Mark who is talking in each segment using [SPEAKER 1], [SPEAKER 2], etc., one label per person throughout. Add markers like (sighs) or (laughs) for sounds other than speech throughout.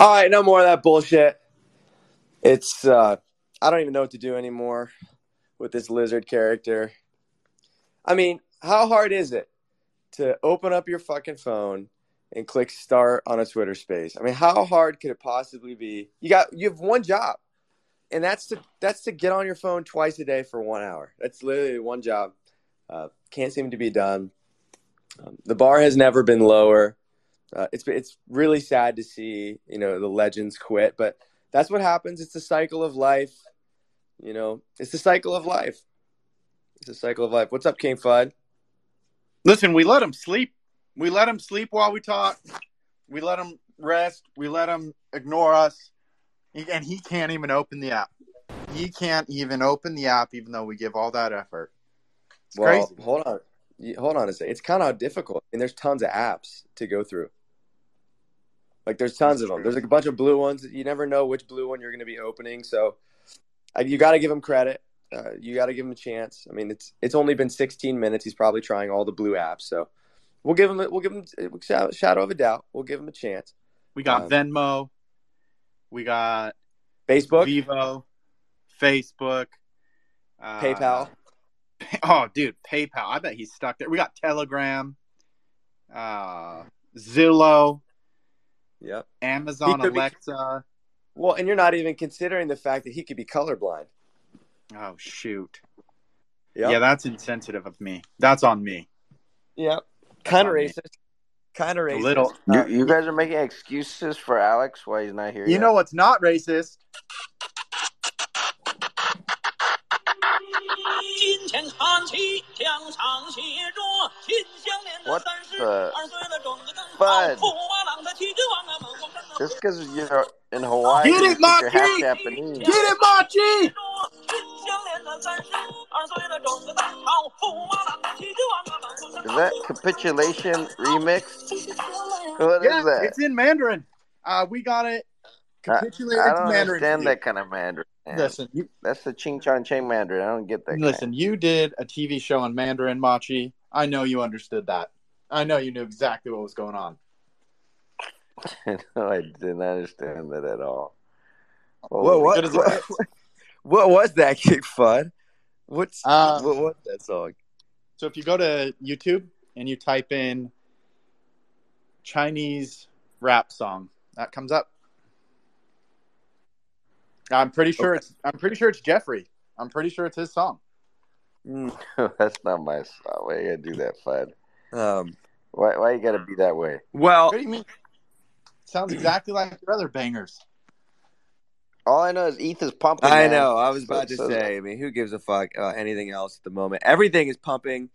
[SPEAKER 1] All right, no more of that bullshit. It's uh I don't even know what to do anymore with this lizard character. I mean, how hard is it to open up your fucking phone and click start on a Twitter space? I mean, how hard could it possibly be? You got you have one job. And that's to that's to get on your phone twice a day for 1 hour. That's literally one job. Uh, can't seem to be done. Um, the bar has never been lower uh, it's it's really sad to see you know the legends quit, but that's what happens. It's the cycle of life. You know, it's the cycle of life. It's the cycle of life. What's up, King Fud?
[SPEAKER 2] Listen, we let him sleep. We let him sleep while we talk. We let him rest. We let him ignore us, and he can't even open the app. He can't even open the app, even though we give all that effort.
[SPEAKER 1] It's well, crazy. hold on, hold on a second. It's kind of difficult, and there's tons of apps to go through. Like there's tons of them. There's like a bunch of blue ones. You never know which blue one you're going to be opening. So you got to give him credit. Uh, you got to give him a chance. I mean, it's it's only been 16 minutes. He's probably trying all the blue apps. So we'll give him we'll give him a shadow of a doubt. We'll give him a chance.
[SPEAKER 2] We got um, Venmo. We got
[SPEAKER 1] Facebook,
[SPEAKER 2] Vivo, Facebook,
[SPEAKER 1] uh, PayPal.
[SPEAKER 2] Oh, dude, PayPal. I bet he's stuck there. We got Telegram, uh, Zillow.
[SPEAKER 1] Yep.
[SPEAKER 2] Amazon Alexa.
[SPEAKER 1] Be, well, and you're not even considering the fact that he could be colorblind.
[SPEAKER 2] Oh shoot. Yep. Yeah, that's insensitive of me. That's on me.
[SPEAKER 1] Yep. Kind of racist. Kind of racist. A
[SPEAKER 3] little. You, you guys are making excuses for Alex why he's not here.
[SPEAKER 2] You
[SPEAKER 3] yet.
[SPEAKER 2] know what's not racist?
[SPEAKER 3] What the fud? Just because you're in Hawaii,
[SPEAKER 2] get it, Machi! You're half Japanese. Get it, Machi!
[SPEAKER 3] Is that capitulation remix? What
[SPEAKER 2] yeah,
[SPEAKER 3] is that?
[SPEAKER 2] It's in Mandarin. Uh, we got it
[SPEAKER 3] capitulated I, I don't Mandarin. understand that kind of Mandarin. Man.
[SPEAKER 2] Listen, you,
[SPEAKER 3] that's the Ching Chong Ching Mandarin. I don't get that.
[SPEAKER 2] Listen, you did a TV show on Mandarin, Machi. I know you understood that. I know you knew exactly what was going on.
[SPEAKER 3] No, (laughs) I didn't understand that at all.
[SPEAKER 1] Well, what, what, what, (laughs) what, was that, (laughs) Kick Fun? What's uh, what was that song?
[SPEAKER 2] So if you go to YouTube and you type in Chinese rap song, that comes up. I'm pretty sure it's I'm pretty sure it's Jeffrey. I'm pretty sure it's his song.
[SPEAKER 1] Mm,
[SPEAKER 3] That's not my style. Why you gotta do that, Fud?
[SPEAKER 1] um,
[SPEAKER 3] Why why you gotta be that way?
[SPEAKER 1] well,
[SPEAKER 2] What do you mean? Sounds exactly like your other bangers.
[SPEAKER 3] All I know is ETH is pumping.
[SPEAKER 1] I
[SPEAKER 3] man.
[SPEAKER 1] know. I was
[SPEAKER 3] So-
[SPEAKER 1] about to
[SPEAKER 3] so-
[SPEAKER 1] say. I mean, who gives a fuck uh, anything else at the moment? Everything is pumping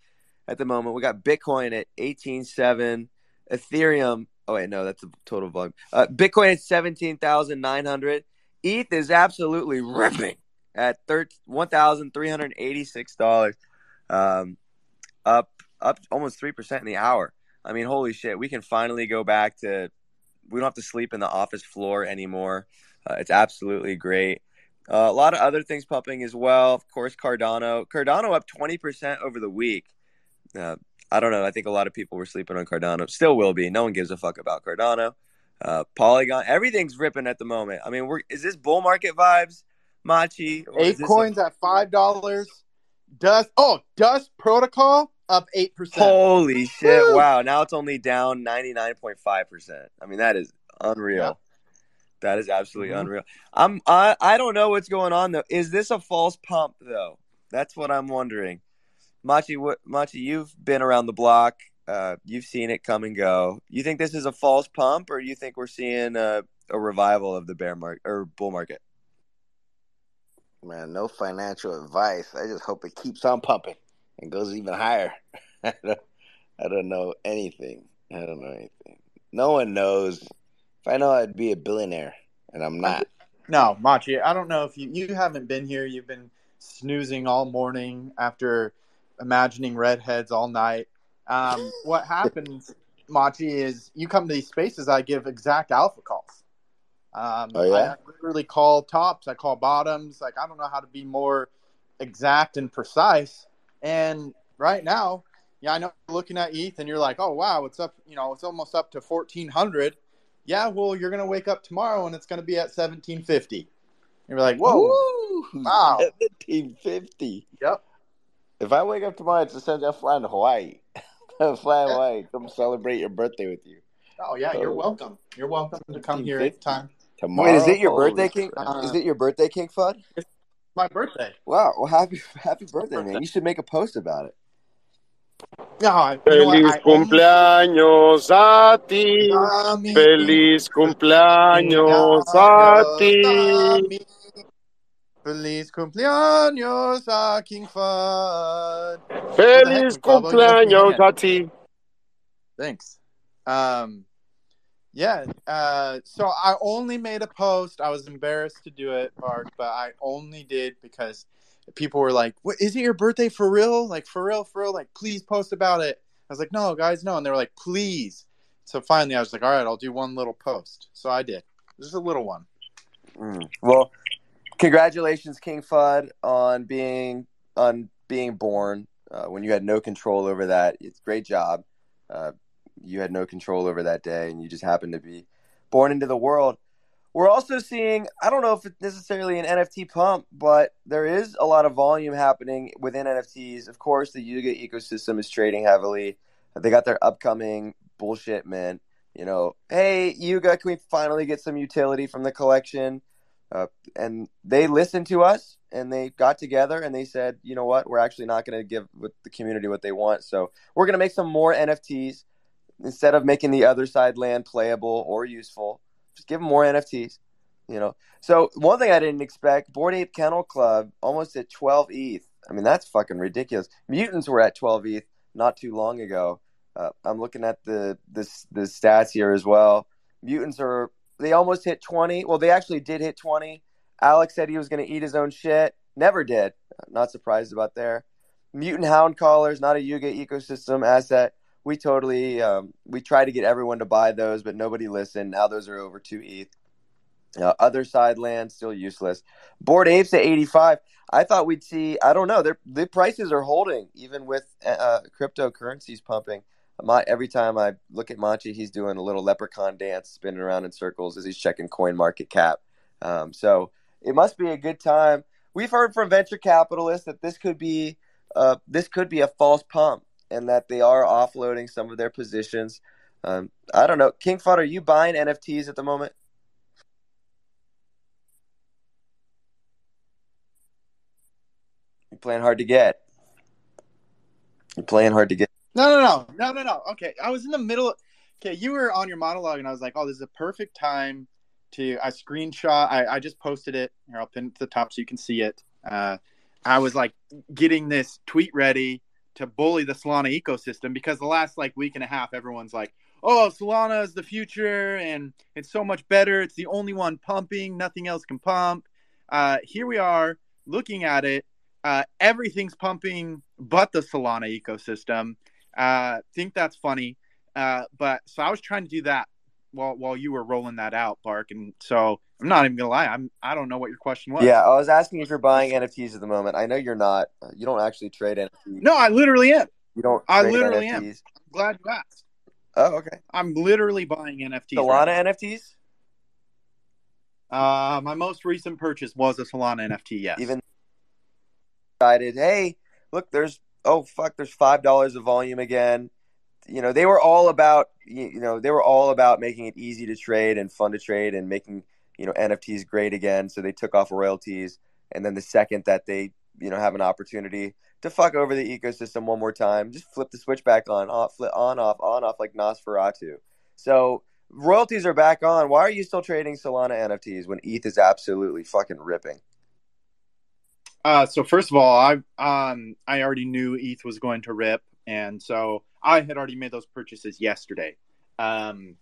[SPEAKER 1] at the moment. We got Bitcoin at eighteen seven, Ethereum. Oh wait, no, that's the total volume. Uh, Bitcoin at seventeen thousand nine hundred. ETH is absolutely ripping at one thousand three hundred eighty six dollars, um, up up almost three percent in the hour. I mean, holy shit! We can finally go back to. We don't have to sleep in the office floor anymore. Uh, it's absolutely great. Uh, a lot of other things pumping as well. Of course, Cardano. Cardano up 20% over the week. Uh, I don't know. I think a lot of people were sleeping on Cardano. Still will be. No one gives a fuck about Cardano. Uh, Polygon. Everything's ripping at the moment. I mean, is this bull market vibes, Machi?
[SPEAKER 2] Eight coins at five dollars. Dust oh Dust Protocol up 8%.
[SPEAKER 1] Holy shit!
[SPEAKER 2] Woo!
[SPEAKER 1] Wow. Now it's only down 99.5%. I mean, that is unreal.
[SPEAKER 2] Yeah.
[SPEAKER 1] That is absolutely
[SPEAKER 2] Mhm.
[SPEAKER 1] unreal. I'm I I don't know what's going on though. Is this a false pump though? That's what I'm wondering. Machi, what Machi? You've been around the block. Uh, you've seen it come and go. You think this is a false pump, or you think we're seeing a, a revival of the bear market or bull market?
[SPEAKER 3] Man, no financial advice. I just hope it keeps on pumping and goes even higher. (laughs) I don't, I don't know anything. I don't know anything. No one knows. If I know, I'd be a billionaire, and I'm not.
[SPEAKER 2] No, Machi, I don't know if you you haven't been here. You've been snoozing all morning after imagining redheads all night. Um, what (laughs) happens, Machi, is you come to these spaces. I give exact alpha calls. Um,
[SPEAKER 3] Oh, yeah?
[SPEAKER 2] I literally call tops. I call bottoms. Like I don't know how to be more exact and precise. And right now, yeah, I know looking at ETH and you're like, oh wow, it's up. You know, it's almost up to fourteen hundred. Yeah, well, you're gonna wake up tomorrow and it's gonna be at seventeen fifty. You're like, whoa,
[SPEAKER 3] Woo!
[SPEAKER 2] Wow.
[SPEAKER 3] 1750.
[SPEAKER 2] yep.
[SPEAKER 3] If I wake up tomorrow, it's essentially I'm flying to Hawaii. (laughs) I'm flying to Hawaii. Come celebrate your birthday with you.
[SPEAKER 2] Oh yeah, you're
[SPEAKER 3] Oh.
[SPEAKER 2] welcome. You're welcome to come here anytime.
[SPEAKER 3] Tomorrow.
[SPEAKER 1] Wait, is it your
[SPEAKER 3] oh,
[SPEAKER 1] birthday, King?
[SPEAKER 3] crap.
[SPEAKER 1] Is it your birthday, King Fud?
[SPEAKER 2] My birthday.
[SPEAKER 1] Wow. Well, happy (laughs) happy birthday, man. You should make a post about it.
[SPEAKER 2] No, I, you know what?
[SPEAKER 4] Feliz
[SPEAKER 2] I only-
[SPEAKER 4] cumpleaños a ti.
[SPEAKER 2] Dami,
[SPEAKER 4] Feliz cumpleaños a ti.
[SPEAKER 2] Feliz cumpleaños a King Fud.
[SPEAKER 4] Feliz
[SPEAKER 2] You
[SPEAKER 4] cumpleaños a ti.
[SPEAKER 2] Thanks. Um, yeah. Uh, so I only made a post. I was embarrassed to do it, Mark, but I only did because people were like, "What is it your birthday for real? Like for real, for real? Like please post about it." I was like, "No, guys, no," and they were like, "Please." So finally, I was like, "All right, I'll do one little post." So I did. Just a little one.
[SPEAKER 1] Mm. Well, congratulations, King Fud, on being on being born uh, when you had no control over that. It's great job. Uh, you had no control over that day, and you just happened to be born into the world. We're also seeing, I don't know if it's necessarily an NFT pump, but there is a lot of volume happening within NFTs. Of course, the Yuga ecosystem is trading heavily. They got their upcoming bullshit mint. You know, hey, Yuga, can we finally get some utility from the collection? Uh, and they listened to us and they got together and they said, you know what, we're actually not going to give the community what they want. So we're going to make some more NFTs instead of making the Otherside land playable or useful. Just give them more NFTs, you know. So one thing I didn't expect: Bored Ape Kennel Club almost at 12 ETH. I mean, that's fucking ridiculous. Mutants were at 12 ETH not too long ago. Uh, I'm looking at the the the stats here as well. Mutants are they almost hit 20. Well, they actually did hit 20. Alex said he was going to eat his own shit. Never did. Not surprised about there. Mutant Hound Collars, not a Yuga ecosystem asset. We totally um, we tried to get everyone to buy those, but nobody listened. Now those are over two ETH. Uh, Otherside land still useless. Bored apes at 85. I thought we'd see. I don't know. The prices are holding even with uh, cryptocurrencies pumping. My, every time I look at Machi, he's doing a little leprechaun dance, spinning around in circles as he's checking CoinMarketCap. Um, so it must be a good time. We've heard from venture capitalists that this could be uh, this could be a false pump, and that they are offloading some of their positions. Um, I don't know. King Fud, are you buying NFTs at the moment? You're playing hard to get. You're playing hard to get.
[SPEAKER 2] No, no, no, no, no, no. Okay, I was in the middle. Okay, you were on your monologue, and I was like, "Oh, this is a perfect time to." I screenshot. I, I just posted it. Here, I'll pin it to the top so you can see it. Uh, I was like getting this tweet ready to bully the Solana ecosystem because the last like week and a half, everyone's like, "Oh, Solana is the future, and it's so much better. It's the only one pumping. Nothing else can pump." Uh, here we are looking at it. Uh, everything's pumping but the Solana ecosystem. Uh, think that's funny. Uh, but so I was trying to do that while while you were rolling that out, Bark. And so I'm not even gonna lie, I'm I don't know what your question was.
[SPEAKER 1] Yeah, I was asking if you're buying NFTs at the moment. I know you're not. You don't actually trade NFTs.
[SPEAKER 2] No, I literally am.
[SPEAKER 1] You don't.
[SPEAKER 2] I literally am.
[SPEAKER 1] NFTs.
[SPEAKER 2] Glad you asked.
[SPEAKER 1] Oh, okay.
[SPEAKER 2] I'm literally buying NFTs.
[SPEAKER 1] Solana
[SPEAKER 2] right
[SPEAKER 1] NFTs.
[SPEAKER 2] Uh, my most recent purchase was a Solana NFT. Yes.
[SPEAKER 1] Even decided, hey, look, there's oh fuck, there's five dollars of volume again. You know, they were all about you know they were all about making it easy to trade and fun to trade and making you know NFTs great again. So they took off royalties, and then the second that they you know have an opportunity to fuck over the ecosystem one more time, just flip the switch back on, off, flip on, off, on, off like Nosferatu. So royalties are back on. Why are you still trading Solana NFTs when ETH is absolutely fucking ripping?
[SPEAKER 2] Uh, so first of all, I um I already knew ETH was going to rip, and so I had already made those purchases yesterday. Um,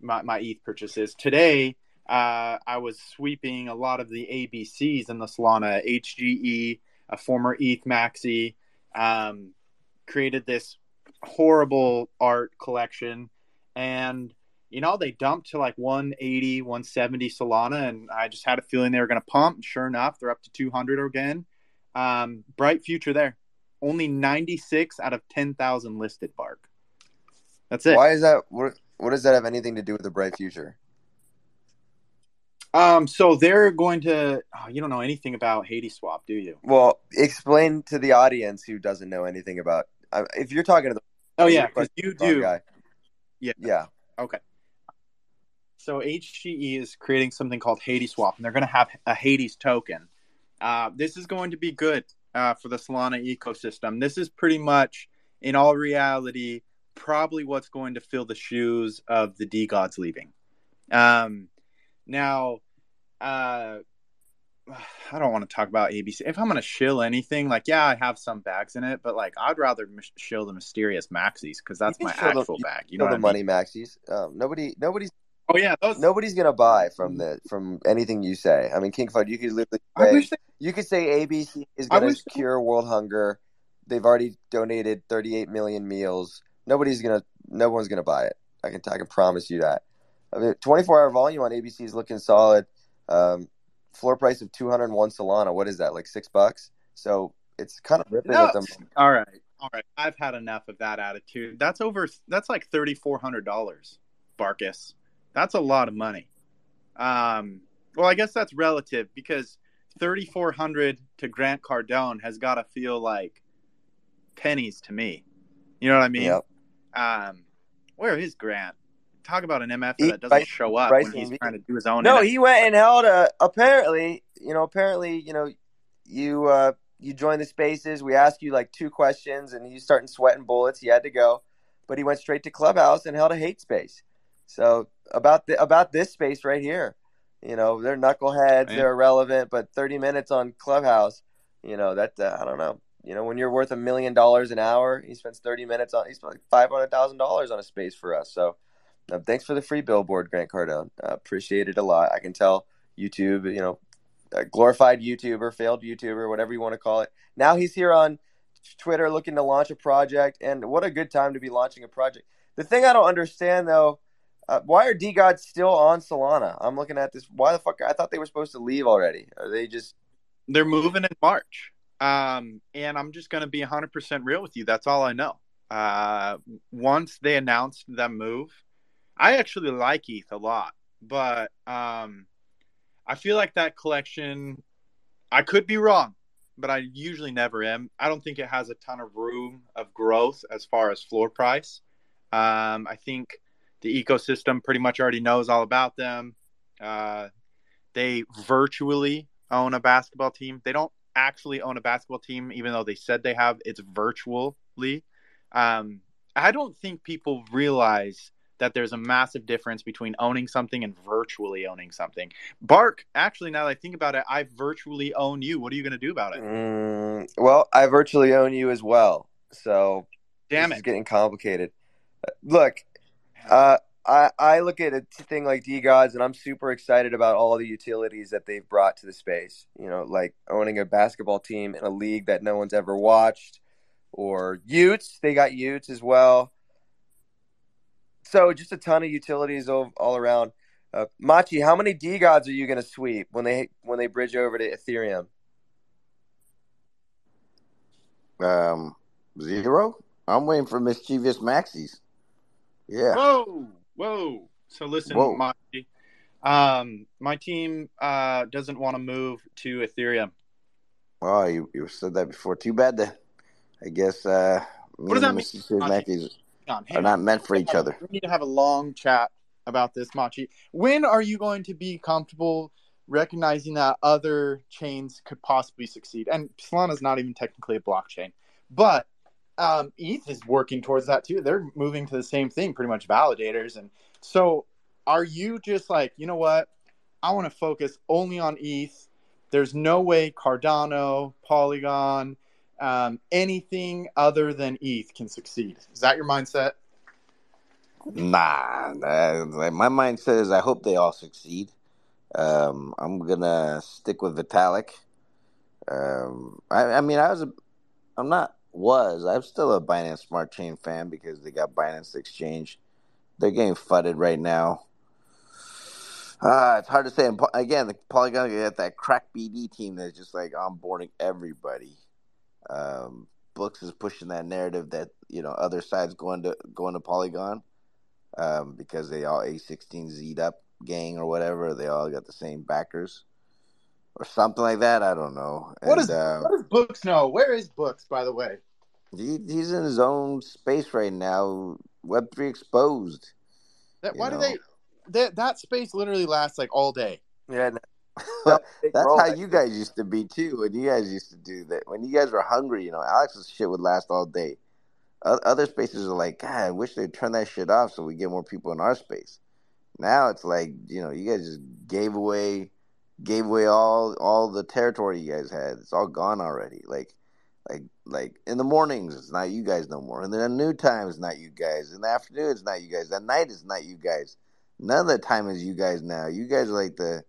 [SPEAKER 2] my my ETH purchases today. Uh, I was sweeping a lot of the ABCs in the Solana HGE, a former ETH Maxi. Um, created this horrible art collection, and you know they dumped to like 180 170 solana and i just had a feeling they were going to pump and sure enough they're up to 200 again um, bright future there only 96 out of 10000 listed bark that's it
[SPEAKER 1] Why is that? What, what does that have anything to do with the bright future?
[SPEAKER 2] Um, so they're going to oh, you don't know anything about hades swap do you
[SPEAKER 1] Well, explain to the audience who doesn't know anything about. uh, If you're talking to the
[SPEAKER 2] oh yeah because you do
[SPEAKER 1] guy,
[SPEAKER 2] Yeah.
[SPEAKER 1] yeah,
[SPEAKER 2] Okay. So HGE is creating something called Hades Swap, and they're going to have a Hades token. Uh, this is going to be good uh, for the Solana ecosystem. This is pretty much, in all reality, probably what's going to fill the shoes of the DeGods leaving. Um, now, uh, I don't want to talk about ABC. If I'm going to shill anything, like yeah, I have some bags in it, but like I'd rather shill the mysterious maxis because that's my
[SPEAKER 1] shill the-
[SPEAKER 2] actual bag. You know
[SPEAKER 1] the
[SPEAKER 2] I mean?
[SPEAKER 1] money maxis. Um, nobody, nobody's,
[SPEAKER 2] Oh yeah, those.
[SPEAKER 1] nobody's gonna buy from the from anything you say. I mean, King Fud, you could literally say,
[SPEAKER 2] they
[SPEAKER 1] you could say ABC is gonna
[SPEAKER 2] they-
[SPEAKER 1] cure world hunger. They've already donated 38 million meals. Nobody's gonna, no one's gonna buy it. I can, I can promise you that. I mean, 24 hour volume on ABC is looking solid. Um, floor price of 201 Solana. What is that? Like six bucks. So it's kind of ripping
[SPEAKER 2] No,
[SPEAKER 1] at them.
[SPEAKER 2] all right, all right. I've had enough of that attitude. That's over. That's like thirty four hundred dollars, Barkus. That's a lot of money. Um, well, I guess that's relative because thirty four hundred to Grant Cardone has got to feel like pennies to me. You know what I mean?
[SPEAKER 1] Yep.
[SPEAKER 2] Um, where is Grant? Talk about an MF that doesn't show up when he's trying to do his own.
[SPEAKER 1] No,
[SPEAKER 2] NFT.
[SPEAKER 1] he went and held a. Apparently, you know, apparently, you know, you uh you joined the spaces. We asked you like two questions, and he's starting sweating bullets. He had to go, but he went straight to Clubhouse and held a hate space. So about the about this space right here, you know, they're knuckleheads,
[SPEAKER 2] Man.
[SPEAKER 1] they're irrelevant, but thirty minutes on Clubhouse, you know, that uh, I don't know. You know, when you're worth a million dollars an hour, he spends thirty minutes on. He spent like five hundred thousand dollars on a space for us. So. Uh, thanks for the free billboard, Grant Cardone. Uh, appreciate it a lot. I can tell YouTube, you know, glorified YouTuber, failed YouTuber, whatever you want to call it. Now he's here on Twitter looking to launch a project, and what a good time to be launching a project. The thing I don't understand though, uh, why are DeGods still on Solana? I'm looking at this. Why the fuck? I thought they were supposed to leave already. Are they just?
[SPEAKER 2] they're moving in March. Um, and I'm just going to be 100% real with you. That's all I know. Uh, once they announced that move, I actually like ETH a lot, but um, I feel like that collection, I could be wrong, but I usually never am. I don't think it has a ton of room of growth as far as floor price. Um, I think the ecosystem pretty much already knows all about them. Uh, they virtually own a basketball team. They don't actually own a basketball team, even though they said they have. It's virtually. Um, I don't think people realize that there's a massive difference between owning something and virtually owning something. Bark, actually, now that I think about it, I virtually own you. What are you going to do about it?
[SPEAKER 1] Mm, well, I virtually own you as well. So
[SPEAKER 2] Damn it.
[SPEAKER 1] getting complicated. Look, uh, I I look at a thing like DeGods, and I'm super excited about all the utilities that they've brought to the space. You know, like owning a basketball team in a league that no one's ever watched, or y00ts. They got y00ts as well. So just a ton of utilities all, all around. Uh, Machi, how many DeGods are you going to sweep when they when they bridge over to Ethereum?
[SPEAKER 3] Um, zero. I'm waiting for mischievous Maxis. Yeah.
[SPEAKER 2] Whoa, whoa. So listen,
[SPEAKER 3] Whoa.
[SPEAKER 2] my um, my team uh, doesn't want to move to Ethereum.
[SPEAKER 3] Oh, you, you said that before. Too bad that I guess uh,
[SPEAKER 2] What does that mean?
[SPEAKER 3] mischievous
[SPEAKER 2] Machi?
[SPEAKER 3] Maxis
[SPEAKER 2] Hang on, hang
[SPEAKER 3] are not meant for each other.
[SPEAKER 2] We need to have a long chat about this, Machi. When are you going to be comfortable recognizing that other chains could possibly succeed? And Solana is not even technically a blockchain, but um, ETH is working towards that too. They're moving to the same thing, pretty much validators. And so, are you just like, you know what? I want to focus only on ETH. There's no way Cardano, Polygon, um, anything other than ETH can succeed. Is that your mindset?
[SPEAKER 3] Nah, like, my mindset is I hope they all succeed. Um, I'm gonna stick with Vitalik. Um, I, I mean, I was, a, I'm not was, I'm still a Binance Smart Chain fan because they got Binance Exchange. They're getting fudded right now. Uh, it's hard to say. And again, the Polygon got that crack BD team that's just like onboarding everybody. Um, Books is pushing that narrative that you know other sides going to going to Polygon um, because they all A16 Z'd up gang or whatever. They all got the same backers or something like that. I don't know.
[SPEAKER 2] What
[SPEAKER 3] And,
[SPEAKER 2] does
[SPEAKER 3] uh,
[SPEAKER 2] what does Books know? Where is Books, by the way?
[SPEAKER 3] he, he's in his own space right now. Web three exposed.
[SPEAKER 2] That
[SPEAKER 3] You
[SPEAKER 2] why do they that that space literally lasts like all day?
[SPEAKER 1] Yeah, no, big (laughs) (laughs)
[SPEAKER 3] That's how you guys used to be too. When you guys used to do that, when you guys were hungry, you know, Alex's shit would last all day. Other spaces are like, God, I wish they'd turn that shit off so we get more people in our space. Now it's like, you know, you guys just gave away, gave away all all the territory you guys had. It's all gone already. Like, like, like in the mornings, it's not you guys no more. And then at noon time, it's not you guys. In the afternoon, it's not you guys. At night, it's not you guys. None of the time is you guys now. You guys are like the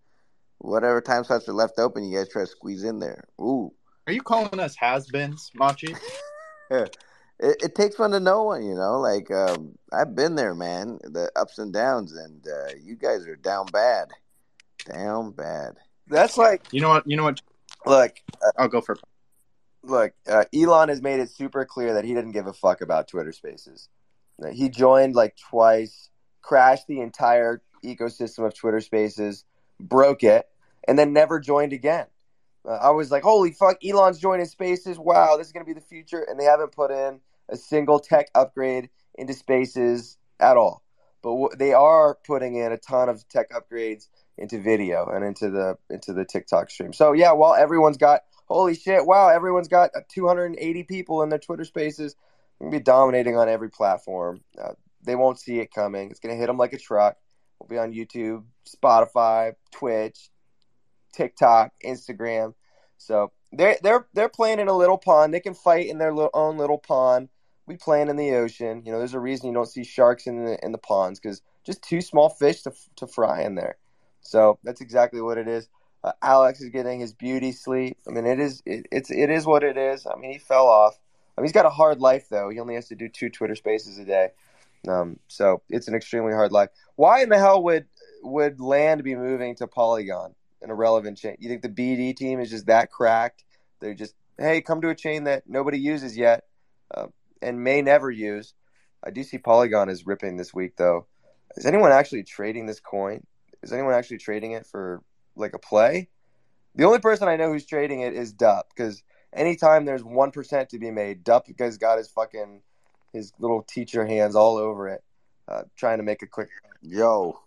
[SPEAKER 3] whatever time slots are left open, you guys try to squeeze in there. Ooh,
[SPEAKER 2] Are you calling us has-beens, Machi? (laughs)
[SPEAKER 3] it, it takes one to know one, you know. Like um, I've been there, man. The ups and downs, and uh, you guys are down bad, down bad.
[SPEAKER 1] That's like
[SPEAKER 2] You know what? You know what?
[SPEAKER 1] look,
[SPEAKER 2] I'll go for
[SPEAKER 1] look. Uh, Elon has made it super clear that he didn't give a fuck about Twitter Spaces. Uh, He joined like twice, crashed the entire ecosystem of Twitter Spaces, broke it, and then never joined again. Uh, I was like, holy fuck, Elon's joining Spaces. Wow, this is gonna be the future, and they haven't put in a single tech upgrade into Spaces at all. But w- they are putting in a ton of tech upgrades into video and into the into the TikTok stream. So yeah, while everyone's got holy shit, wow, everyone's got 280 people in their Twitter Spaces, gonna be dominating on every platform. Uh, they won't see it coming. It's gonna hit them like a truck. We'll be on YouTube, Spotify, Twitch, TikTok, Instagram. So they're they're they're playing in a little pond. They can fight in their little, own little pond. We playing in the ocean. You know, there's a reason you don't see sharks in the in the ponds because just too small fish to to fry in there. So that's exactly what it is. Uh, Alex is getting his beauty sleep. I mean, it is it, it's it is what it is. I mean, he fell off. I mean, he's got a hard life though. He only has to do two Twitter Spaces a day. Um, so it's an extremely hard life. Why in the hell would would Land be moving to Polygon, an irrelevant chain? You think the BD team is just that cracked? They're just hey, come to a chain that nobody uses yet uh, and may never use. I do see Polygon is ripping this week though. Is anyone actually trading this coin? Is anyone actually trading it for like a play? The only person I know who's trading it is Dup because anytime there's one percent to be made, Dup has got his fucking his little teacher hands all over it, uh, trying to make a quick.
[SPEAKER 3] Yo,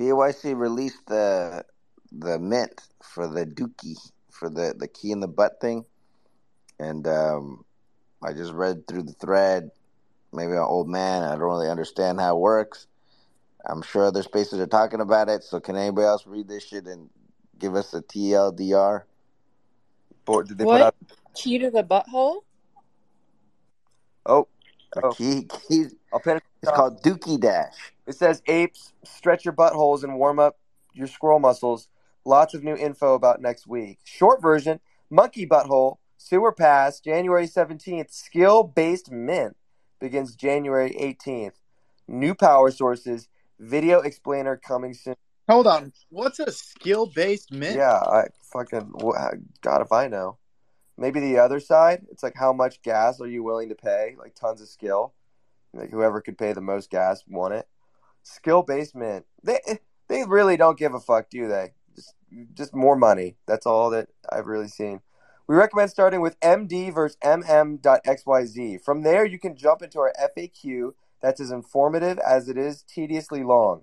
[SPEAKER 3] BYC released the the mint for the Dookie for the the key in the butt thing, and um, I just read through the thread. Maybe an old man. I don't really understand how it works. I'm sure other spaces are talking about it. So can anybody else read this shit and give us a TLDR?
[SPEAKER 1] Or did they
[SPEAKER 5] What?
[SPEAKER 1] put out?
[SPEAKER 5] Key to the butthole?
[SPEAKER 1] Oh,
[SPEAKER 3] A
[SPEAKER 1] Oh.
[SPEAKER 3] key, key.
[SPEAKER 1] I'll pin it.
[SPEAKER 3] It's called Dookie Dash.
[SPEAKER 1] It says apes stretch your buttholes and warm up your squirrel muscles. Lots of new info about next week. Short version: monkey butthole sewer pass January seventeenth. Skill based mint begins January eighteenth. New power sources. Video explainer coming soon.
[SPEAKER 2] Hold on. What's a skill based mint?
[SPEAKER 1] Yeah, I fucking God if I know. Maybe the other side. It's like how much gas are you willing to pay? Like tons of skill. Like whoever could pay the most gas won it. Skill based mint. They they really don't give a fuck, do they? Just just more money. That's all that I've really seen. We recommend starting with MD versus MM.xyz. From there, you can jump into our FAQ. That's as informative as it is tediously long.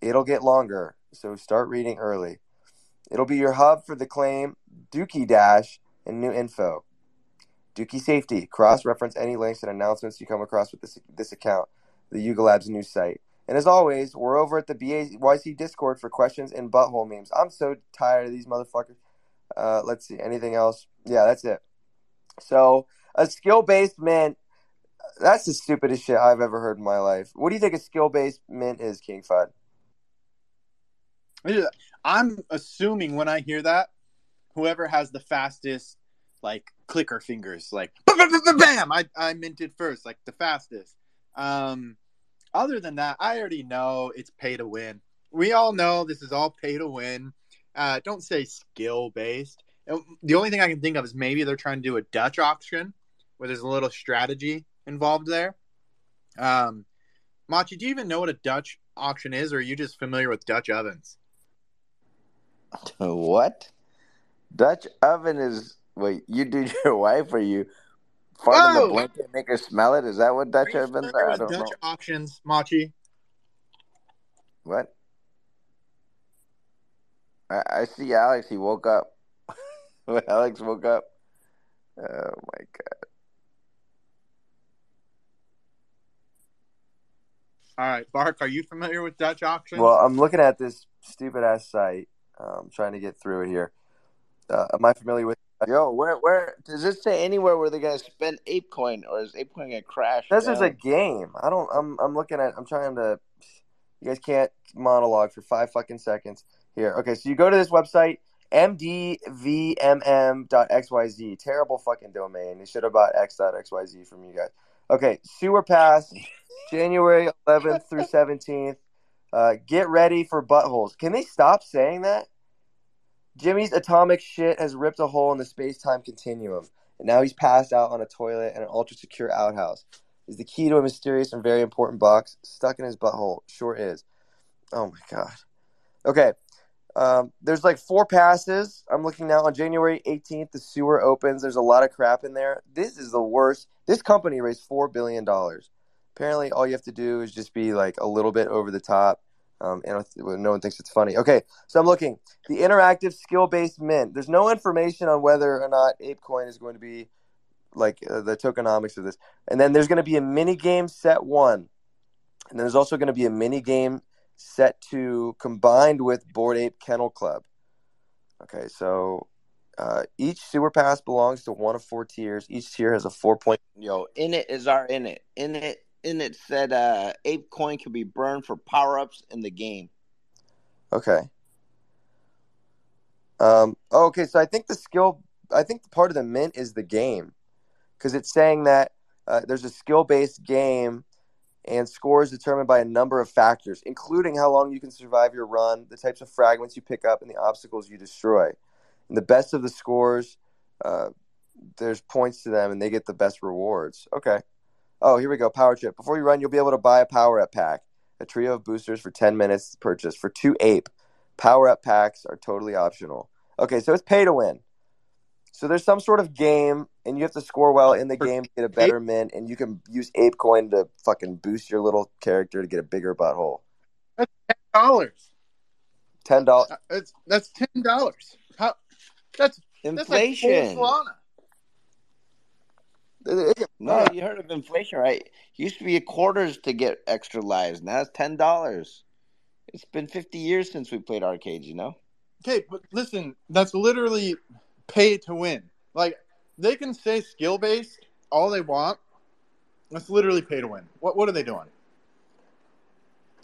[SPEAKER 1] It'll get longer, so start reading early. It'll be your hub for the claim, Dookie Dash, and new info. Dookie Safety. Cross reference any links and announcements you come across with this, this account, the Yuga Labs news site. And as always, we're over at the BAYC Discord for questions and butthole memes. I'm so tired of these motherfuckers. Uh, let's see. Anything else? Yeah, that's it. So, a skill based mint, that's the stupidest shit I've ever heard in my life. What do you think a skill based mint is, King Fud?
[SPEAKER 2] I'm assuming when I hear that, whoever has the fastest like clicker fingers, like (laughs) bam, I I minted first, like the fastest. Um, other than that, I already know it's pay to win. We all know this is all pay to win. Uh, don't say skill based. The only thing I can think of is maybe they're trying to do a Dutch auction where there's a little strategy involved there. Um, Machi, do you even know what a Dutch auction is, or are you just familiar with Dutch ovens? (laughs)
[SPEAKER 3] What? Dutch oven is wait, you do your (laughs) wife or you fart in the blanket and make her smell it? Is that what Dutch
[SPEAKER 2] Are you
[SPEAKER 3] ovens are? I don't
[SPEAKER 2] Dutch
[SPEAKER 3] know.
[SPEAKER 2] auctions, Machi?
[SPEAKER 3] What? I, I see Alex, he woke up. (laughs) Alex woke up. Oh my god.
[SPEAKER 2] All right, Bark, are you familiar with Dutch auctions?
[SPEAKER 1] Well, I'm looking at this stupid ass site. I'm trying to get through it here. Uh, am I familiar with?
[SPEAKER 3] Yo, where where does it say anywhere where they're gonna spend ApeCoin or is ApeCoin gonna crash?
[SPEAKER 1] This is a game. I don't. I'm. I'm looking at. I'm trying to. You guys can't monologue for five fucking seconds here. Okay, so you go to this website, mdvmm.xyz. Terrible fucking domain. They should have bought x.xyz from you guys. Okay, sewer pass, (laughs) January 11th through 17th. Uh, get ready for buttholes. Can they stop saying that? Jimmy's atomic shit has ripped a hole in the space time continuum, and now he's passed out on a toilet in an ultra secure outhouse. Is the key to a mysterious and very important box stuck in his butthole? Sure is. Oh my god. Okay. Um, there's like four passes. I'm looking now on January 18th. The sewer opens. There's a lot of crap in there. This is the worst. This company raised four billion dollars. Apparently, all you have to do is just be like a little bit over the top, um, and no one thinks it's funny. Okay, so I'm looking the interactive skill-based mint. There's no information on whether or not ApeCoin is going to be like uh, the tokenomics of this. And then there's going to be a mini game set one, and then there's also going to be a mini game set two combined with Bored Ape Kennel Club. Okay, so uh, each sewer pass belongs to one of four tiers. Each tier has a four point.
[SPEAKER 3] Yo, in it is our in it. In it in it said uh ape coin can be burned for power ups in the game.
[SPEAKER 1] Okay. Um. oh, okay, so I think the skill. I think part of the mint is the game, because it's saying that uh, there's a skill-based game, and score is determined by a number of factors, including how long you can survive your run, the types of fragments you pick up, and the obstacles you destroy. And the best of the scores, uh, there's points to them, and they get the best rewards. Okay. Oh, here we go. Power chip. Before you run, you'll be able to buy a power up pack, a trio of boosters for 10 minutes purchase for two ape. Power up packs are totally optional. Okay, so it's pay to win. So there's some sort of game, and you have to score well in the
[SPEAKER 2] For
[SPEAKER 1] game to get a better mint, and you can use ape coin to fucking boost your little character to get a bigger butthole.
[SPEAKER 2] That's ten dollars.
[SPEAKER 1] Ten dollars.
[SPEAKER 2] That's uh, that's ten dollars. How? That's That's like
[SPEAKER 3] Inflation.
[SPEAKER 2] full Solana. (laughs)
[SPEAKER 3] no, you heard of inflation, right? Used to be quarters to get extra lives. Now it's ten dollars. It's been fifty years since we played arcades. You know.
[SPEAKER 2] Okay, but listen, that's literally pay to win. Like they can say skill based all they want. That's literally pay to win. What what are they doing?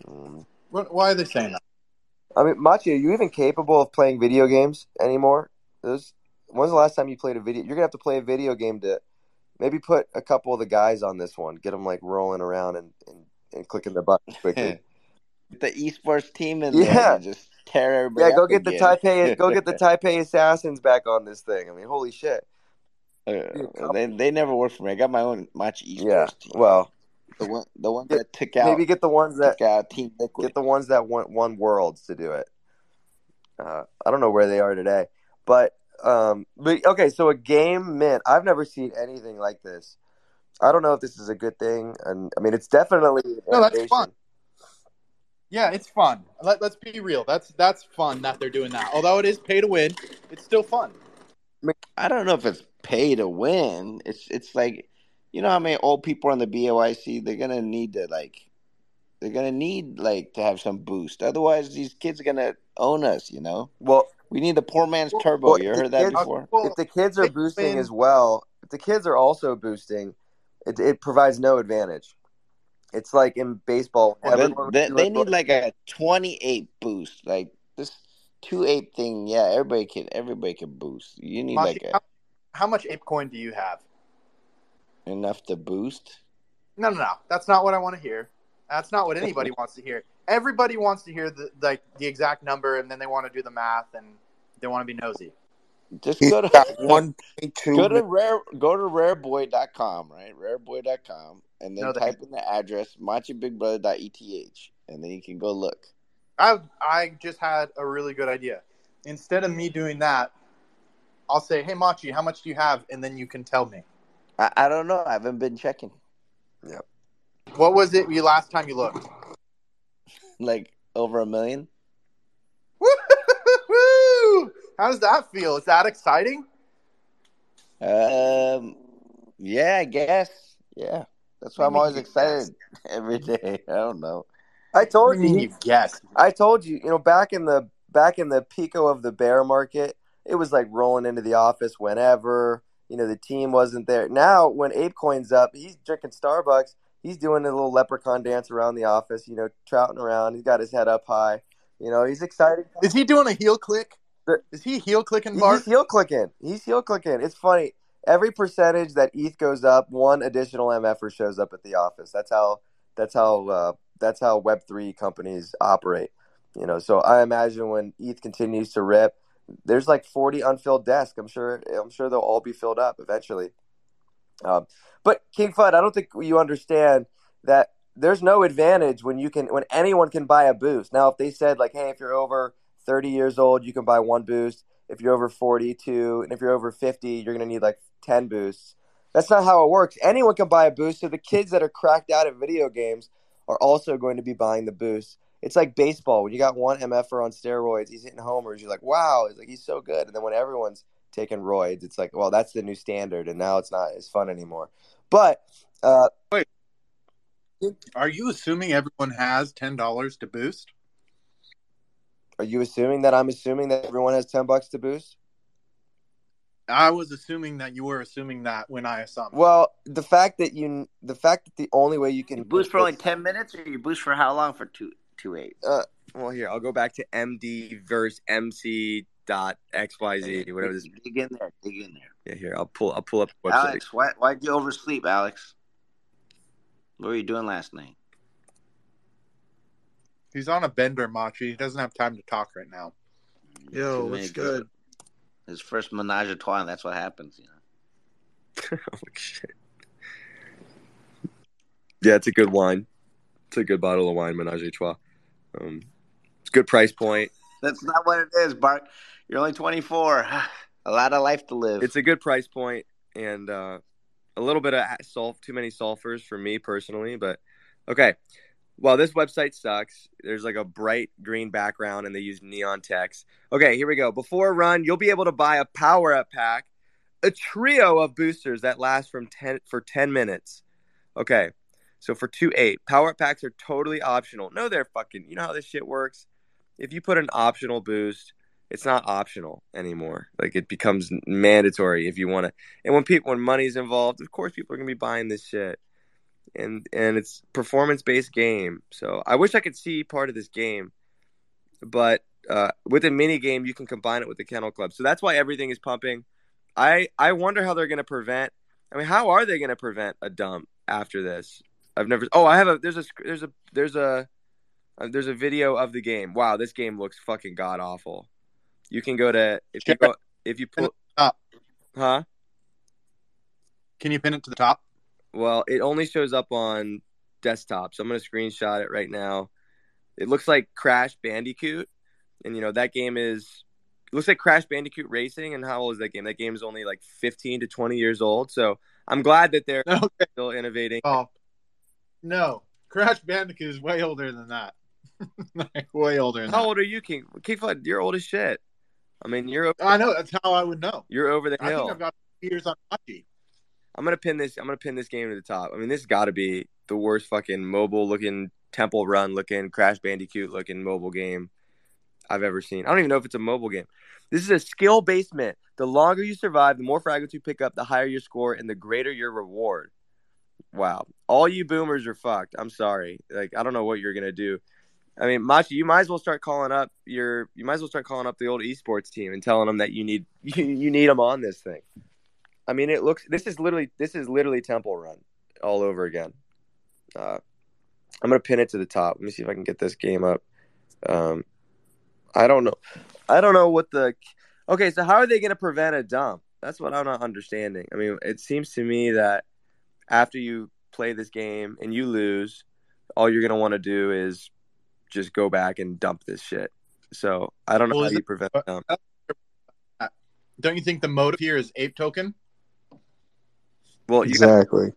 [SPEAKER 3] Mm.
[SPEAKER 2] What, why are they saying that?
[SPEAKER 1] I mean, Machi, are you even capable of playing video games anymore? Those, when's the last time you played a video? You're gonna have to play a video game to maybe put a couple of the guys on this one, get them like rolling around and and, and clicking the buttons quickly. (laughs)
[SPEAKER 3] Get the esports team in
[SPEAKER 1] Yeah.
[SPEAKER 3] just tear everybody.
[SPEAKER 1] yeah, go get the. Taipei, go get the (laughs) Taipei assassins back on this thing. I mean, holy shit.
[SPEAKER 3] Uh, they they never work for me. I got my own match esports
[SPEAKER 1] Yeah.
[SPEAKER 3] team.
[SPEAKER 1] Well,
[SPEAKER 3] The one the one
[SPEAKER 1] Get-
[SPEAKER 3] that took out
[SPEAKER 1] maybe get the ones that
[SPEAKER 3] out Team Liquid.
[SPEAKER 1] get the ones that won, won worlds to do it. Uh, I don't know where they are today, but um, but okay. So a game mint. I've never seen anything like this. I don't know if this is a good thing, and I mean it's definitely
[SPEAKER 2] No, that's fun. Yeah, it's fun. Let, let's be real. That's that's fun that they're doing that. Although it is pay to win, it's still fun.
[SPEAKER 3] I don't know if it's pay to win. It's it's like you know how many old people are on the BOIC. They're gonna need to like they're gonna need like to have some boost. Otherwise, these kids are gonna own us. You know,
[SPEAKER 1] Well,
[SPEAKER 3] we need the poor man's turbo.
[SPEAKER 1] Well,
[SPEAKER 3] you heard that
[SPEAKER 1] kids-
[SPEAKER 3] before?
[SPEAKER 2] Well,
[SPEAKER 1] if the kids are boosting
[SPEAKER 2] win-
[SPEAKER 1] as well, if the kids are also boosting, it, it provides no advantage. It's like in baseball.
[SPEAKER 3] Well, then-
[SPEAKER 1] everyone-
[SPEAKER 3] they, they need like a twenty-eight boost, like this two-eight thing. Yeah, everybody can everybody can boost. You need
[SPEAKER 2] Machi,
[SPEAKER 3] like a,
[SPEAKER 2] how, how much ape coin do you have?
[SPEAKER 3] enough to boost.
[SPEAKER 2] No, no, no. That's not what I want to hear. That's not what anybody wants to hear. Everybody wants to hear the like the exact number, and then they want to do the math and they want to be nosy.
[SPEAKER 3] Just
[SPEAKER 5] He's
[SPEAKER 3] go to
[SPEAKER 5] one point two.
[SPEAKER 3] go to rare go to rareboy.com, right? Rareboy.com and then
[SPEAKER 2] No, they-
[SPEAKER 3] type in the address machibigbrother.eth and then you can go look.
[SPEAKER 2] I I just had a really good idea. Instead of me doing that, I'll say, "Hey, Machi, how much do you have?" And then you can tell me.
[SPEAKER 3] I, I don't know. I haven't been checking.
[SPEAKER 2] What was it you last time you looked?
[SPEAKER 3] Like over a million.
[SPEAKER 2] Woo! How does that feel? Is that exciting?
[SPEAKER 3] Um yeah, I guess. Yeah. That's why I'm always
[SPEAKER 2] mean,
[SPEAKER 3] excited (laughs) every day. I don't know.
[SPEAKER 1] I told
[SPEAKER 2] you mean
[SPEAKER 1] you.
[SPEAKER 2] you guess?
[SPEAKER 1] I told you. You know, back in the back in the pico of the bear market, it was like rolling into the office whenever. You know, the team wasn't there. Now, when ApeCoin's up, he's drinking Starbucks. He's doing a little leprechaun dance around the office. You know, trouting around. He's got his head up high. You know, he's excited.
[SPEAKER 2] Is he doing a heel click? Is he heel clicking
[SPEAKER 1] He's heel clicking. He's heel clicking. It's funny. Every percentage that ETH goes up, one additional MFer shows up at the office. That's how. That's how. Uh, that's how Web three companies operate. You know. So I imagine when ETH continues to rip, there's like 40 unfilled desks. I'm sure. I'm sure they'll all be filled up eventually. Um, but King Fud, I don't think you understand that there's no advantage when you can when anyone can buy a boost. Now, if they said like, hey, if you're over 30 years old, you can buy one boost. If you're over 42, and if you're over 50, you're gonna need like 10 boosts. That's not how it works. Anyone can buy a boost. So the kids that are cracked out at video games are also going to be buying the boost. It's like baseball. When you got one MFer on steroids, he's hitting homers. You're like, wow, he's like he's so good. And then when everyone's taking roids, it's like, well, that's the new standard, and now it's not as fun anymore. But uh,
[SPEAKER 2] Are you assuming everyone has ten dollars to boost?
[SPEAKER 1] are you assuming that I'm assuming that everyone has 10 bucks to boost?
[SPEAKER 2] I was assuming that you were assuming that when I assumed.
[SPEAKER 1] Well, the fact that you, the fact that the only way you can
[SPEAKER 3] You boost for only ten minutes or you boost for how long for two two eight?
[SPEAKER 1] Well, here I'll go back to MD verse MC dot XYZ whatever this.
[SPEAKER 3] Dig in there, dig in there.
[SPEAKER 1] Yeah, here I'll pull. I'll pull up the website.
[SPEAKER 3] Alex, why why'd you oversleep, Alex? What were you doing last night?
[SPEAKER 2] He's on a bender, Machi. He doesn't have time to talk right now.
[SPEAKER 5] Yo,
[SPEAKER 3] Too
[SPEAKER 5] what's good?
[SPEAKER 3] girls. His first menage a trois, and that's what happens, you know. (laughs)
[SPEAKER 1] oh shit. Yeah, it's a good wine. It's a good bottle of wine, Menage a Trois. Um, it's a good price point.
[SPEAKER 3] That's not what it is, Bart. You're only 24. (sighs) a lot of life to live.
[SPEAKER 1] It's a good price point and uh, a little bit of sulf. Too many sulfurs for me personally, but okay. well, this website sucks. There's like a bright green background and they use neon text. Okay, here we go. Before a run, you'll be able to buy a power up pack, a trio of boosters that last from 10 for 10 minutes. Okay. So for 2 8, power up packs are totally optional. No, they're fucking, you know how this shit works? If you put an optional boost, it's not optional anymore. Like it becomes mandatory if you want to. And when people when money's involved, of course people are to be buying this shit and and it's performance based game. So I wish I could see part of this game, but uh, with a mini game you can combine it with the Kennel Club. So that's why everything is pumping. I I wonder how they're to prevent. I mean, how are they to prevent a dump after this? I've never. Oh, I have a. There's a. There's a. There's a. Uh, there's a video of the game. Wow, this game looks fucking god awful. You can go to if you go if you pull.
[SPEAKER 2] Top.
[SPEAKER 1] Huh?
[SPEAKER 2] Can you pin it to the top?
[SPEAKER 1] Well, it only shows up on desktop, so I'm going to screenshot it right now. It looks like Crash Bandicoot, and you know that game is it looks like Crash Bandicoot Racing. And how old is that game? That game is only like 15 to 20 years old. So I'm glad that they're (laughs)
[SPEAKER 2] Okay.
[SPEAKER 1] still innovating.
[SPEAKER 2] Oh, no. Crash Bandicoot is way older than that. (laughs) Like, way older than
[SPEAKER 1] How
[SPEAKER 2] that.
[SPEAKER 1] old are you, King? King Fud, you're old as shit. I mean, you're over,
[SPEAKER 2] I know. That's how I would know.
[SPEAKER 1] you're over the
[SPEAKER 2] I think
[SPEAKER 1] hill.
[SPEAKER 2] I've got years on Hachi.
[SPEAKER 1] I'm gonna pin this. I'm gonna pin this game to the top. I mean, this got to be the worst fucking mobile looking Temple Run looking Crash Bandicoot looking mobile game I've ever seen. I don't even know if it's a mobile game. This is a skill based mint. The longer you survive, the more fragments you pick up, the higher your score, and the greater your reward. Wow, all you boomers are fucked. I'm sorry. Like I don't know what you're gonna do. I mean, Machi, you might as well start calling up your. You might as well start calling up the old esports team and telling them that you need (laughs) you, you need them on this thing. I mean, it looks. This is literally. This is literally Temple Run all over again. Uh, I'm gonna pin it to the top. Let me see if I can get this game up. Um, I don't know. I don't know what the. Okay, so how are they gonna prevent a dump? That's what I'm not understanding. I mean, it seems to me that after you play this game and you lose, all you're gonna want to do is just go back and dump this shit. So I don't know
[SPEAKER 2] Well,
[SPEAKER 1] how
[SPEAKER 2] is
[SPEAKER 1] you
[SPEAKER 2] it-
[SPEAKER 1] prevent uh, them.
[SPEAKER 2] Uh, don't you think the motive here is ape token?
[SPEAKER 1] Well, you got
[SPEAKER 5] Exactly.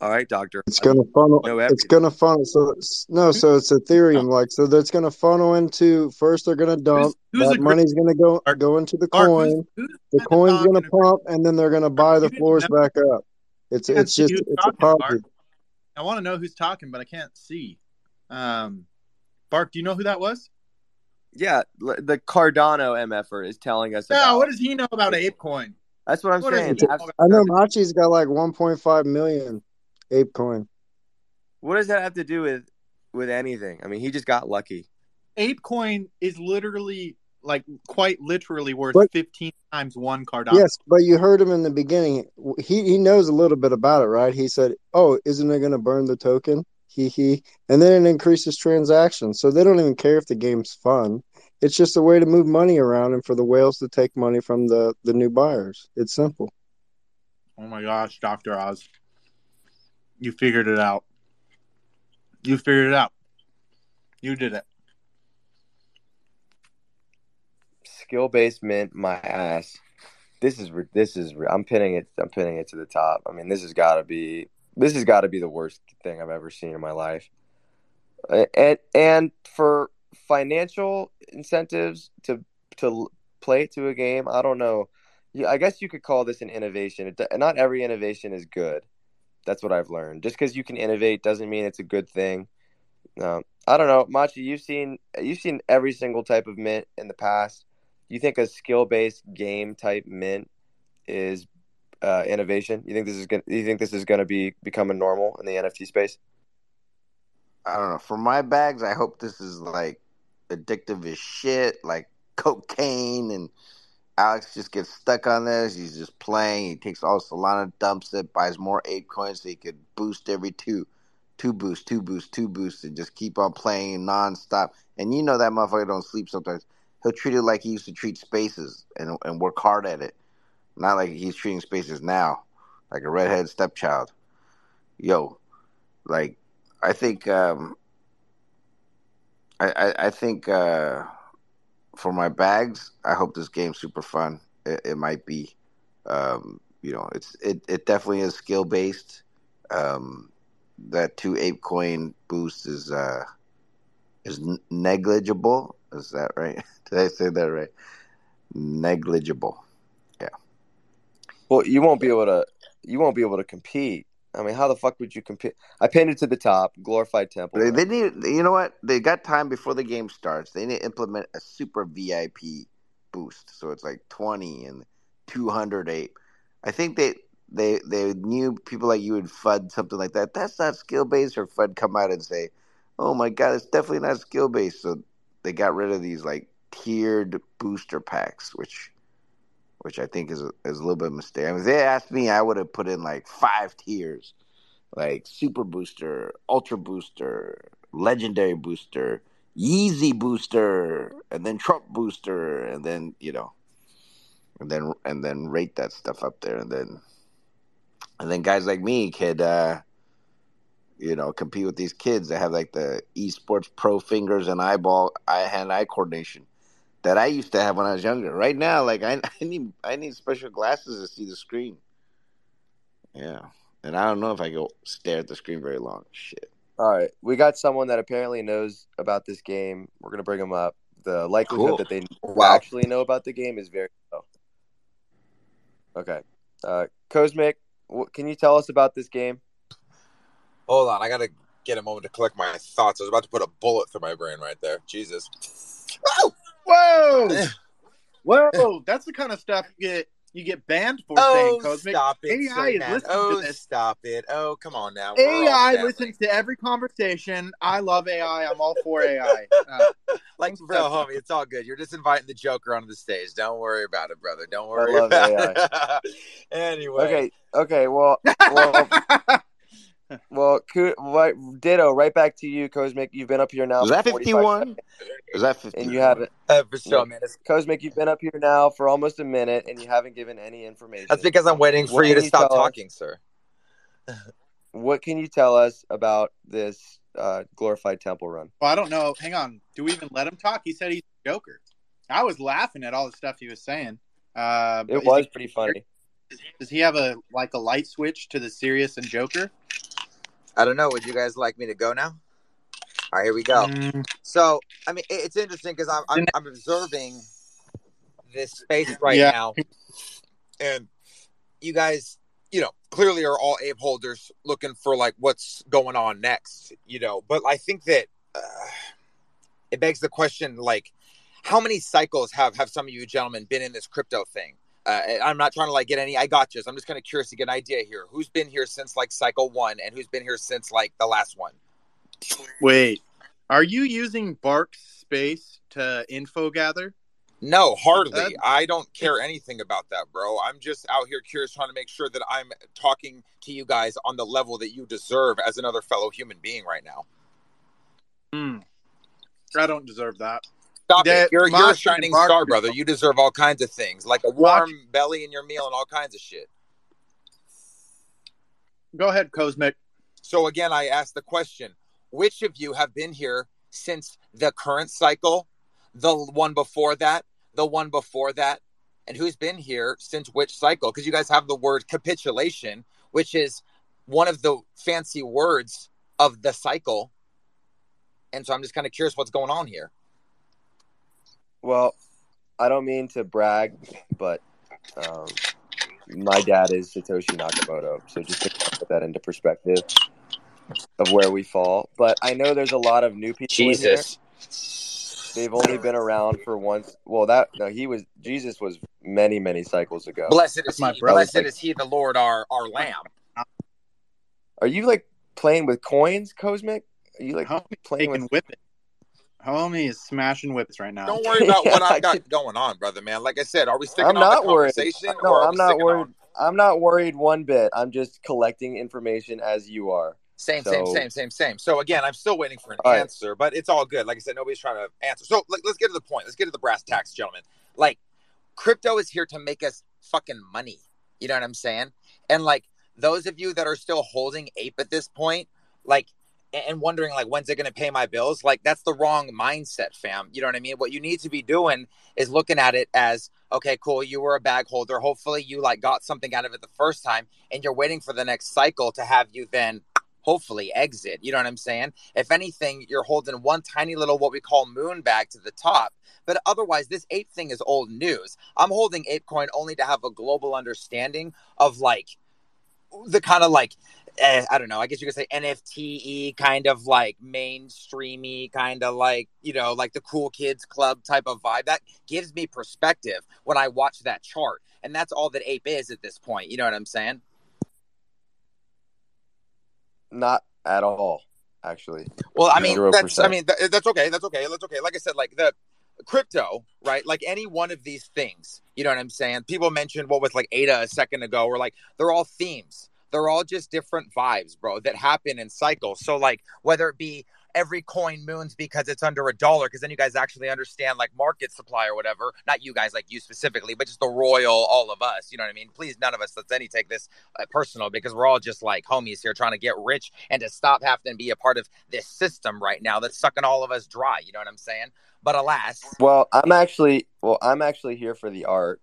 [SPEAKER 1] all right, Doctor.
[SPEAKER 5] It's gonna funnel.
[SPEAKER 1] know
[SPEAKER 5] It's gonna funnel. So it's, no, so it's Ethereum like. So that's gonna funnel into first. They're gonna dump.
[SPEAKER 2] who's
[SPEAKER 5] that money's gonna go
[SPEAKER 2] Mark-
[SPEAKER 5] go into the
[SPEAKER 2] Mark,
[SPEAKER 5] coin.
[SPEAKER 2] who's- who's
[SPEAKER 5] the
[SPEAKER 2] the
[SPEAKER 5] coin's gonna pump, and then they're gonna buy the floors back up. It's it's just it's a
[SPEAKER 2] talking, Mark.
[SPEAKER 5] Ponzi.
[SPEAKER 2] I want to know who's talking, but I can't see. Um, Bark, do you know who that was?
[SPEAKER 1] Yeah, the Cardano MFer is telling us.
[SPEAKER 2] Yeah,
[SPEAKER 1] about-
[SPEAKER 2] what does he know about ApeCoin?
[SPEAKER 1] That's what I'm
[SPEAKER 2] what is
[SPEAKER 1] saying.
[SPEAKER 2] he
[SPEAKER 1] Have-
[SPEAKER 2] talking
[SPEAKER 5] I know Machi's got like 1.5 million ape coin.
[SPEAKER 1] What does that have to do with with anything? I mean, he just got lucky.
[SPEAKER 2] ApeCoin is literally, like, quite literally worth
[SPEAKER 5] But-
[SPEAKER 2] 15 times one Cardano.
[SPEAKER 5] Yes, but you heard him in the beginning. He he knows a little bit about it, right? He said, "Oh, isn't it going to burn the token?" He he, and then it increases transactions. So they don't even care if the game's fun. It's just a way to move money around and for the whales to take money from the the new buyers. It's simple.
[SPEAKER 2] Oh my gosh, Dr. Oz. You figured it out. You figured it out. You did it.
[SPEAKER 1] Skill based mint, my ass. This is this is. I'm pinning it. I'm pinning it to the top. I mean, this has got to be. This has got to be the worst thing I've ever seen in my life. And and for financial incentives to to play to a game, I don't know. I guess you could call this an innovation. It, not every innovation is good. That's what I've learned. Just because you can innovate doesn't mean it's a good thing. Um, I don't know, Machi. You've seen you've seen every single type of mint in the past. You think a skill based game type mint is uh, innovation? You think this is going? You think this is going to be becoming normal in the NFT space?
[SPEAKER 3] I don't know. For my bags, I hope this is like addictive as shit, like cocaine. And Alex just gets stuck on this. He's just playing. He takes all Solana, dumps it, buys more ape coins so he could boost every two, two boosts, two boosts, two boosts, and just keep on playing nonstop. And you know that motherfucker don't sleep sometimes. He'll treat it like he used to treat spaces and and work hard at it, not like he's treating spaces now, like a redhead stepchild. Yo, like I think um, I, I I think uh, for my bags, I hope this game's super fun. It, it might be, um, you know, it's it, it definitely is skill based. Um, that two ape coin boost is uh is negligible. Is that right? (laughs) Did I say that right? Negligible. Yeah.
[SPEAKER 1] Well, you won't be able to. You won't be able to compete. I mean, how the fuck would you compete? I painted to the top. Glorified temple.
[SPEAKER 3] They, they need. You know what? They got time before the game starts. They need to implement a super VIP boost, so it's like twenty and two hundred ape. I think they they they knew people like you would fud something like that. That's not skill based, or fud come out and say, "Oh my god, it's definitely not skill based." So they got rid of these like tiered booster packs, which which I think is a, is a little bit of a mistake. I mean, if they asked me, I would have put in like five tiers, like super booster, ultra booster, legendary booster, Yeezy booster, and then Trump booster, and then you know, and then and then rate that stuff up there, and then and then guys like me could, uh, you know, compete with these kids that have like the esports pro fingers and eyeball, eye hand eye coordination that I used to have when I was younger. Right now, like I, (laughs) I need I need special glasses to see the screen. Yeah, and I don't know if I go stare at the screen very long. Shit.
[SPEAKER 1] All right, we got someone that apparently knows about this game. We're gonna bring him up. The likelihood
[SPEAKER 3] Cool.
[SPEAKER 1] that they
[SPEAKER 6] Wow.
[SPEAKER 1] actually know about the game is very low. Okay, uh, Cosmic, can you tell us about this game?
[SPEAKER 6] Hold on, I gotta get a moment to collect my thoughts. I was about to put a bullet through my brain right there. Jesus. Oh,
[SPEAKER 2] Whoa, whoa! That's the kind of stuff you get you get banned for saying
[SPEAKER 6] oh
[SPEAKER 2] Cosmic.
[SPEAKER 6] stop it,
[SPEAKER 2] AI is listening to
[SPEAKER 6] Oh,
[SPEAKER 2] this.
[SPEAKER 6] stop it. Oh, come on now. We're
[SPEAKER 2] AI listens to every conversation. I love AI. I'm all for AI. Uh, (laughs)
[SPEAKER 6] Like, bro, homie, it's all good. You're just inviting the Joker onto the stage. Don't worry about it, brother. Don't worry
[SPEAKER 1] love
[SPEAKER 6] about
[SPEAKER 1] AI.
[SPEAKER 6] it. (laughs) anyway.
[SPEAKER 1] Okay, okay, well, well, (laughs) well, right, ditto. Right back to you, Cosmic. You've been up here now.
[SPEAKER 3] Was
[SPEAKER 1] for
[SPEAKER 3] that fifty one? Was that fifty?
[SPEAKER 1] And you haven't,
[SPEAKER 6] Uh, for sure,
[SPEAKER 1] No.
[SPEAKER 6] man. It's,
[SPEAKER 1] Cosmic. You've been up here now for almost a minute, and you haven't given any information.
[SPEAKER 6] that's because I'm waiting for
[SPEAKER 1] What
[SPEAKER 6] you to
[SPEAKER 1] you
[SPEAKER 6] stop
[SPEAKER 1] tell us?
[SPEAKER 6] talking, sir. (laughs)
[SPEAKER 1] What can you tell us about this uh, glorified temple run?
[SPEAKER 2] well, I don't know. Hang on. Do we even let him talk? He said he's a Joker. I was laughing at all the stuff he was saying. Uh, but
[SPEAKER 1] It
[SPEAKER 2] is
[SPEAKER 1] was
[SPEAKER 2] he-
[SPEAKER 1] pretty funny.
[SPEAKER 2] does he have a like a light switch to the serious and Joker?
[SPEAKER 6] I don't know. Would you guys like me to go now? All right, here we go.
[SPEAKER 2] Mm,
[SPEAKER 6] So, I mean, it- it's interesting because I'm, I'm I'm observing this space right
[SPEAKER 2] Yeah.
[SPEAKER 6] now, and you guys, you know, clearly are all ape holders looking for like what's going on next, you know. But I think that uh, it begs the question, like, how many cycles have have some of you gentlemen been in this crypto thing? Uh, I'm not trying to like get any I got you. I'm just kind of curious to get an idea here. Who's been here since like cycle one, and who's been here since like the last one?
[SPEAKER 2] Wait, are you using Bark Space to info gather?
[SPEAKER 6] No, hardly.
[SPEAKER 2] Uh,
[SPEAKER 6] I don't care anything about that, bro. I'm just out here curious, trying to make sure that I'm talking to you guys on the level that you deserve as another fellow human being right now.
[SPEAKER 2] Hmm. I don't deserve that.
[SPEAKER 6] Stop
[SPEAKER 2] Yeah,
[SPEAKER 6] it. You're, you're a shining star, brother. You deserve all kinds of things, like a warm belly in your meal and all kinds of shit.
[SPEAKER 2] Go ahead, Cosmic.
[SPEAKER 6] So again, I ask the question: Which of you have been here since the current cycle, the one before that, the one before that, and who's been here since which cycle? Because you guys have the word capitulation, which is one of the fancy words of the cycle. And so I'm just kind of curious what's going on here.
[SPEAKER 1] Well, I don't mean to brag, but um, my dad is Satoshi Nakamoto, so just to put that into perspective of where we fall. But I know there's a lot of new people. in here. They've only been around for once. Well, that no, he was Jesus was many many cycles ago.
[SPEAKER 6] Blessed is
[SPEAKER 2] my
[SPEAKER 6] he.
[SPEAKER 2] brother.
[SPEAKER 6] Blessed is he, the Lord, our our Lamb.
[SPEAKER 1] Are you like playing with coins, Cosmic? Are you like playing
[SPEAKER 2] taking
[SPEAKER 1] with?
[SPEAKER 2] whipping. Homie is smashing whips right now.
[SPEAKER 6] Don't worry about (laughs) what I've got
[SPEAKER 1] I
[SPEAKER 6] going on, brother man. Like I said, are we sticking
[SPEAKER 1] I'm
[SPEAKER 6] on
[SPEAKER 1] not
[SPEAKER 6] the
[SPEAKER 1] worried.
[SPEAKER 6] conversation?
[SPEAKER 1] No,
[SPEAKER 6] or
[SPEAKER 1] I'm not worried.
[SPEAKER 6] on-
[SPEAKER 1] I'm not worried one bit. I'm just collecting information as you are.
[SPEAKER 6] Same, same,
[SPEAKER 1] So-
[SPEAKER 6] same, same, same. So again, I'm still waiting for an
[SPEAKER 1] All right.
[SPEAKER 6] answer, but it's all good. Like I said, nobody's trying to answer. So like, let's get to the point. Let's get to the brass tacks, gentlemen. Like, crypto is here to make us fucking money. You know what I'm saying? And like those of you that are still holding ape at this point, like, a- and wondering like when's it going to pay my bills? Like that's the wrong mindset, fam. You know what I mean? What you need to be doing is looking at it as okay, cool. You were a bag holder. Hopefully, you like got something out of it the first time, and you're waiting for the next cycle to have you then hopefully exit. You know what I'm saying? If anything, you're holding one tiny little what we call moon bag to the top. But otherwise, this ape thing is old news. I'm holding ApeCoin only to have a global understanding of like the kind of like eh, I don't know. I guess you could say NFT kind of like mainstreamy, kind of like you know, like the cool kids club type of vibe. That gives me perspective when I watch that chart, and that's all that Ape is at this point. You know what I'm saying?
[SPEAKER 1] Not at all, actually.
[SPEAKER 6] Well, I mean,
[SPEAKER 1] Zero
[SPEAKER 6] that's I mean th- that's okay. That's okay. That's okay. Like I said, like the crypto, right? Like any one of these things, you know what I'm saying? People mentioned what was like ADA a second ago, or like they're all themes. They're all just different vibes, bro, that happen in cycles. So, like, whether it be every coin moons because it's under a dollar, because then you guys actually understand like market supply or whatever. Not you guys, like you specifically, but just the royal, all of us. You know what I mean? Please, none of us let's any take this uh, personal because we're all just like homies here trying to get rich and to stop having to be a part of this system right now that's sucking all of us dry. You know what I'm saying? But alas,
[SPEAKER 1] Well, I'm actually well, I'm actually here for the art.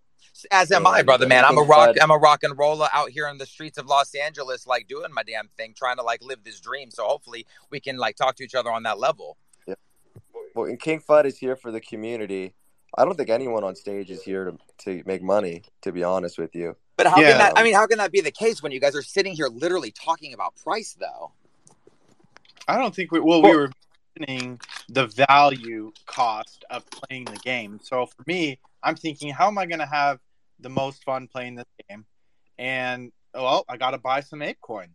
[SPEAKER 6] As am I, brother man. I'm a rock.
[SPEAKER 1] Fred-
[SPEAKER 6] I'm a rock and roller out here in the streets of Los Angeles, like doing my damn thing, trying to like live this dream. So hopefully we can like talk to each other on that level. Yeah.
[SPEAKER 1] Well, and King Fud is here for the community. I don't think anyone on stage is here to, to make money, to be honest with you.
[SPEAKER 6] But how
[SPEAKER 2] Yeah.
[SPEAKER 6] can that? I mean, how can that be the case when you guys are sitting here literally talking about price, though?
[SPEAKER 2] I don't think we well, we were mentioning the value cost of playing the game. So for me, I'm thinking, how am I going to have the most fun playing this game? And well, I got to buy some ApeCoin,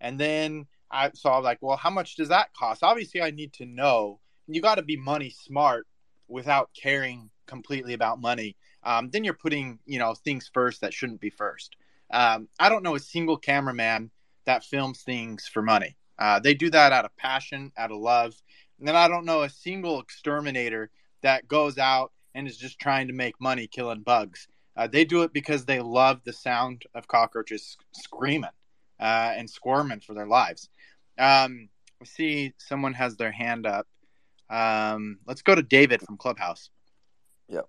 [SPEAKER 2] and then I saw like, well, how much does that cost? Obviously, I need to know. You got to be money smart without caring completely about money. Um, then you're putting you know things first that shouldn't be first. Um, I don't know a single cameraman that films things for money. Uh, they do that out of passion, out of love. And then I don't know a single exterminator that goes out and is just trying to make money killing bugs. Uh, they do it because they love the sound of cockroaches screaming uh, and squirming for their lives. Um, I see someone has their hand up. Um, let's go to David from Clubhouse.
[SPEAKER 1] Yep.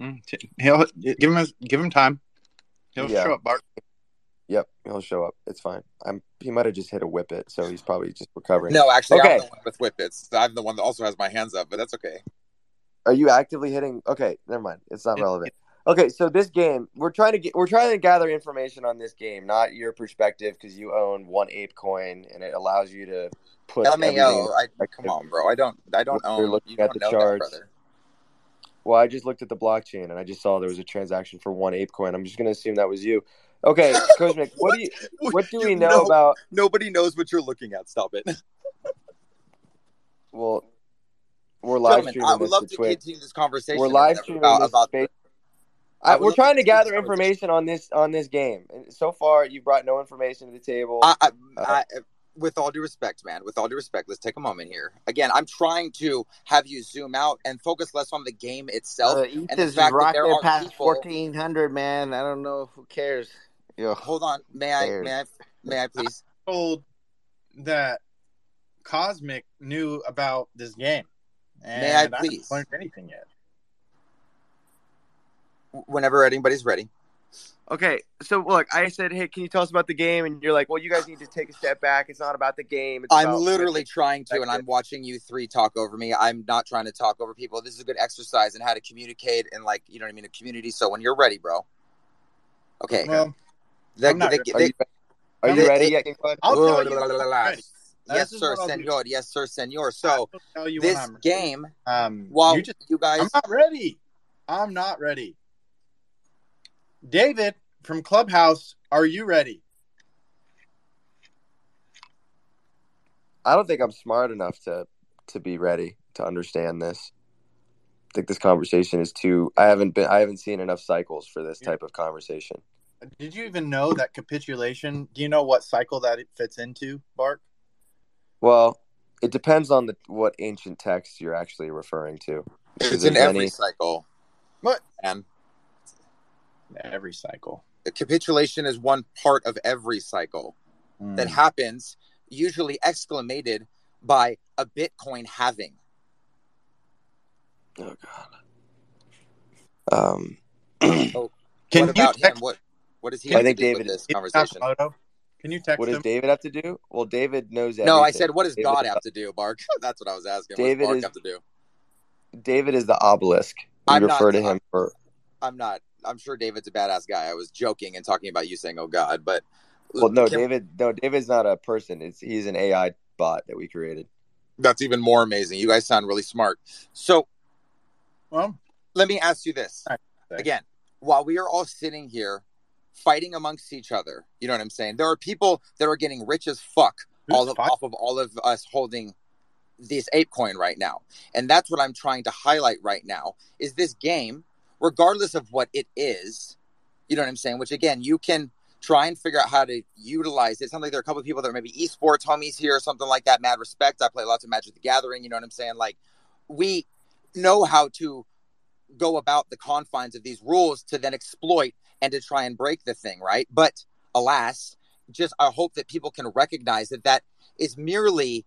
[SPEAKER 2] Mm, He'll give him a, give him time. He'll
[SPEAKER 1] Yeah.
[SPEAKER 2] show up, Bart.
[SPEAKER 1] Yep, he'll show up. It's fine. I'm. He might have just hit a whip it, so he's probably just recovering.
[SPEAKER 6] No, actually,
[SPEAKER 1] Okay.
[SPEAKER 6] I'm the one with whippets. I'm the one that also has my hands up, but that's okay.
[SPEAKER 1] Are you actively hitting? Okay, never mind. It's not relevant. Okay, so this game, we're trying to get, we're trying to gather information on this game, not your perspective, because you own one ape coin and it allows you to put everything.
[SPEAKER 6] LMAO, I, come on, bro. I don't. I don't
[SPEAKER 1] You're
[SPEAKER 6] own.
[SPEAKER 1] looking
[SPEAKER 6] You
[SPEAKER 1] at the
[SPEAKER 6] know
[SPEAKER 1] charts.
[SPEAKER 6] that.
[SPEAKER 1] Well, I just looked at the blockchain and I just saw there was a transaction for one ape coin. I'm just going to assume that was you. Okay, (laughs) Cosmic, what do you, what do we
[SPEAKER 6] You
[SPEAKER 1] know about?
[SPEAKER 6] Nobody knows what you're looking at. Stop it.
[SPEAKER 1] Well, we're live
[SPEAKER 6] Gentlemen,
[SPEAKER 1] streaming
[SPEAKER 6] I would
[SPEAKER 1] this
[SPEAKER 6] love
[SPEAKER 1] to
[SPEAKER 6] to
[SPEAKER 1] Twitch.
[SPEAKER 6] continue this conversation.
[SPEAKER 1] We're live streaming
[SPEAKER 6] about,
[SPEAKER 1] this
[SPEAKER 6] about
[SPEAKER 1] space.
[SPEAKER 6] I
[SPEAKER 1] I, we're trying
[SPEAKER 6] to
[SPEAKER 1] to gather
[SPEAKER 6] continue this conversation.
[SPEAKER 1] information on this on this game. And so far, you brought no information to the table.
[SPEAKER 6] I, I,
[SPEAKER 1] Uh,
[SPEAKER 6] I, with all due respect, man, with all due respect, let's take a moment here. Again, I'm trying to have you zoom out and focus less on the game itself.
[SPEAKER 3] Uh,
[SPEAKER 6] and the fact that
[SPEAKER 3] rocked
[SPEAKER 6] there
[SPEAKER 3] there
[SPEAKER 6] are
[SPEAKER 3] past
[SPEAKER 6] people-
[SPEAKER 3] fourteen hundred, man. I don't know who cares. Yo,
[SPEAKER 6] Hold on, may I, may I, may I please? (laughs)
[SPEAKER 2] told that Cosmic knew about this game. And
[SPEAKER 6] May I please?
[SPEAKER 2] I haven't
[SPEAKER 6] please?
[SPEAKER 2] learned anything yet.
[SPEAKER 6] Whenever anybody's ready.
[SPEAKER 1] Okay, so look, I said, "Hey, can you tell us about the game?" And you're like, "Well, you guys need to take a step back. It's not about the game. It's
[SPEAKER 6] I'm
[SPEAKER 1] about
[SPEAKER 6] literally trying to, and I'm watching you three talk over me. I'm not trying to talk over people. This is a good exercise in how to communicate and like you know what I mean, a community. So when you're ready, bro. Okay.
[SPEAKER 2] Well,
[SPEAKER 6] The-
[SPEAKER 2] I'm not.
[SPEAKER 1] Are you, are you ready
[SPEAKER 6] they-
[SPEAKER 1] yet,
[SPEAKER 2] I'll tell
[SPEAKER 6] la, la, la, la.
[SPEAKER 2] Right.
[SPEAKER 6] Yes, sir,
[SPEAKER 2] what I'll do.
[SPEAKER 6] senor. Yes, sir, senor. So
[SPEAKER 2] will tell you
[SPEAKER 6] this
[SPEAKER 2] when I'm ready.
[SPEAKER 6] game,
[SPEAKER 2] Um,
[SPEAKER 6] while
[SPEAKER 2] you
[SPEAKER 6] you, guys,
[SPEAKER 2] I'm not ready. I'm not ready. David from Clubhouse, are you ready?
[SPEAKER 1] I don't think I'm smart enough to to be ready to understand this. I think this conversation is too. I haven't been. I haven't seen enough cycles for this type of conversation.
[SPEAKER 2] Did you even know that capitulation? Do you know what cycle that it fits into, Bart?
[SPEAKER 1] Well, it depends on the what ancient text you're actually referring to. Because
[SPEAKER 6] it's in
[SPEAKER 1] there's
[SPEAKER 6] every
[SPEAKER 1] many-
[SPEAKER 6] cycle.
[SPEAKER 2] What?
[SPEAKER 6] And
[SPEAKER 2] Every cycle.
[SPEAKER 6] capitulation is one part of every cycle that
[SPEAKER 2] Mm.
[SPEAKER 6] happens, usually exclamated by a Bitcoin halving.
[SPEAKER 1] Oh god. Um, (clears throat)
[SPEAKER 2] Can
[SPEAKER 6] what
[SPEAKER 2] you
[SPEAKER 6] about him?
[SPEAKER 2] text?
[SPEAKER 6] What what does he
[SPEAKER 2] Can
[SPEAKER 6] have
[SPEAKER 1] I think
[SPEAKER 6] to do
[SPEAKER 1] David
[SPEAKER 6] with this conversation?
[SPEAKER 2] Yamamoto? Can you text
[SPEAKER 1] what does
[SPEAKER 2] him?
[SPEAKER 1] David have to do? Well, David knows everything.
[SPEAKER 6] No, I said, what does
[SPEAKER 1] David,
[SPEAKER 6] God have to do, Bark? (laughs) That's what I was asking. What
[SPEAKER 1] David
[SPEAKER 6] does Bark
[SPEAKER 1] is-
[SPEAKER 6] have to do?
[SPEAKER 1] David is the obelisk. We
[SPEAKER 6] I'm not-
[SPEAKER 1] refer to him for.
[SPEAKER 6] I'm not. I'm sure David's a badass guy. I was joking and talking about you saying, "Oh God," but
[SPEAKER 1] Well, no,
[SPEAKER 6] Can-
[SPEAKER 1] David. No, David's not a person. It's he's an AI bot that we created.
[SPEAKER 6] that's even more amazing. You guys sound really smart. So
[SPEAKER 2] Well,
[SPEAKER 6] let me ask you this
[SPEAKER 2] Okay.
[SPEAKER 6] again: while we are all sitting here fighting amongst each other, you know what I'm saying? There are people that are getting rich as fuck all of, off of all of us holding this ape coin right now. And that's what i'm trying to highlight right now is this game regardless of what it is you know what i'm saying? Which again you can try and figure out how to utilize it. it sounds like there are a couple of people that are maybe esports homies here or something like that. Mad respect. I play lots of magic the gathering you know what i'm saying? Like we know how to go about the confines of these rules to then exploit and to try and break the thing right but alas just i hope that people can recognize that that is merely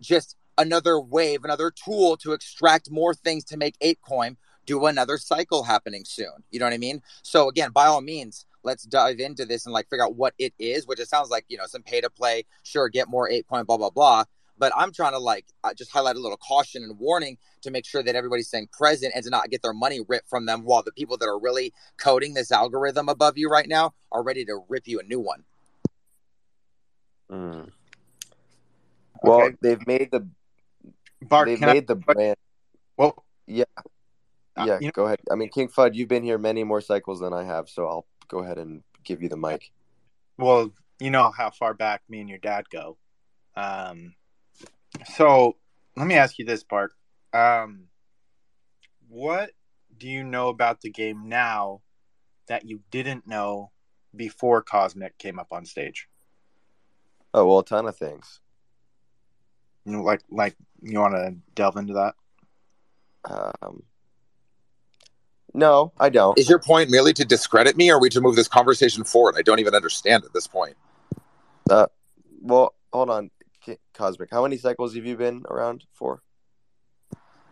[SPEAKER 6] just another wave, another tool to extract more things to make ApeCoin do another cycle happening soon. You know what I mean? So again, by all means, let's dive into this and like figure out what it is, which it sounds like, you know, some pay to play, sure, get more ApeCoin, blah, blah, blah. But I'm trying to like just highlight a little caution and warning to make sure that everybody's staying present and to not get their money ripped from them while the people that are really coding this algorithm above you right now are ready to rip you a new one.
[SPEAKER 1] Mm. Well,
[SPEAKER 2] Okay.
[SPEAKER 1] they've made the
[SPEAKER 2] Bart,
[SPEAKER 1] they've
[SPEAKER 2] can I?
[SPEAKER 1] made the brand.
[SPEAKER 2] Well,
[SPEAKER 1] Yeah,
[SPEAKER 2] Uh,
[SPEAKER 1] yeah.
[SPEAKER 2] you know-
[SPEAKER 1] go ahead. I mean, King Fud, you've been here many more cycles than I have, so I'll go ahead and give you the mic.
[SPEAKER 2] well, you know how far back me and your dad go. Um, so let me ask you this, Bart. Um, what do you know about the game now that you didn't know before Cosmic came up on stage?
[SPEAKER 1] Oh well, a ton of things.
[SPEAKER 2] You know, like, like you want to delve into that?
[SPEAKER 1] Um, no, I don't.
[SPEAKER 6] Is your point merely to discredit me or are we to move this conversation forward? I don't even understand at this point.
[SPEAKER 1] Uh, well, hold on, Ki- Cosmic. How many cycles have you been around for?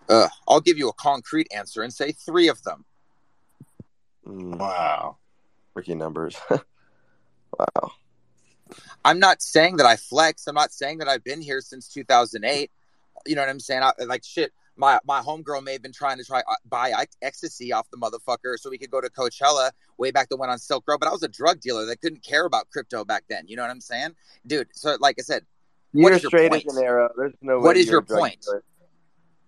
[SPEAKER 6] Uh, I'll give you a concrete answer and say three of them.
[SPEAKER 1] Mm,
[SPEAKER 2] Wow.
[SPEAKER 1] freaking numbers. (laughs) wow.
[SPEAKER 6] I'm not saying that I flex. I'm not saying that I've been here since 2008. You know what I'm saying? I, like shit. My my homegirl may have been trying to try uh, buy ec- ecstasy off the motherfucker so we could go to Coachella way back the one on Silk Road. But I was a drug dealer that couldn't care about crypto back then. You know what I'm saying, dude? So like I said, What
[SPEAKER 1] You're
[SPEAKER 6] is your
[SPEAKER 1] straight
[SPEAKER 6] point?
[SPEAKER 1] as an arrow. There's no
[SPEAKER 6] What
[SPEAKER 1] way
[SPEAKER 6] is
[SPEAKER 1] you're
[SPEAKER 6] your
[SPEAKER 1] a drug
[SPEAKER 6] point?
[SPEAKER 1] dealer.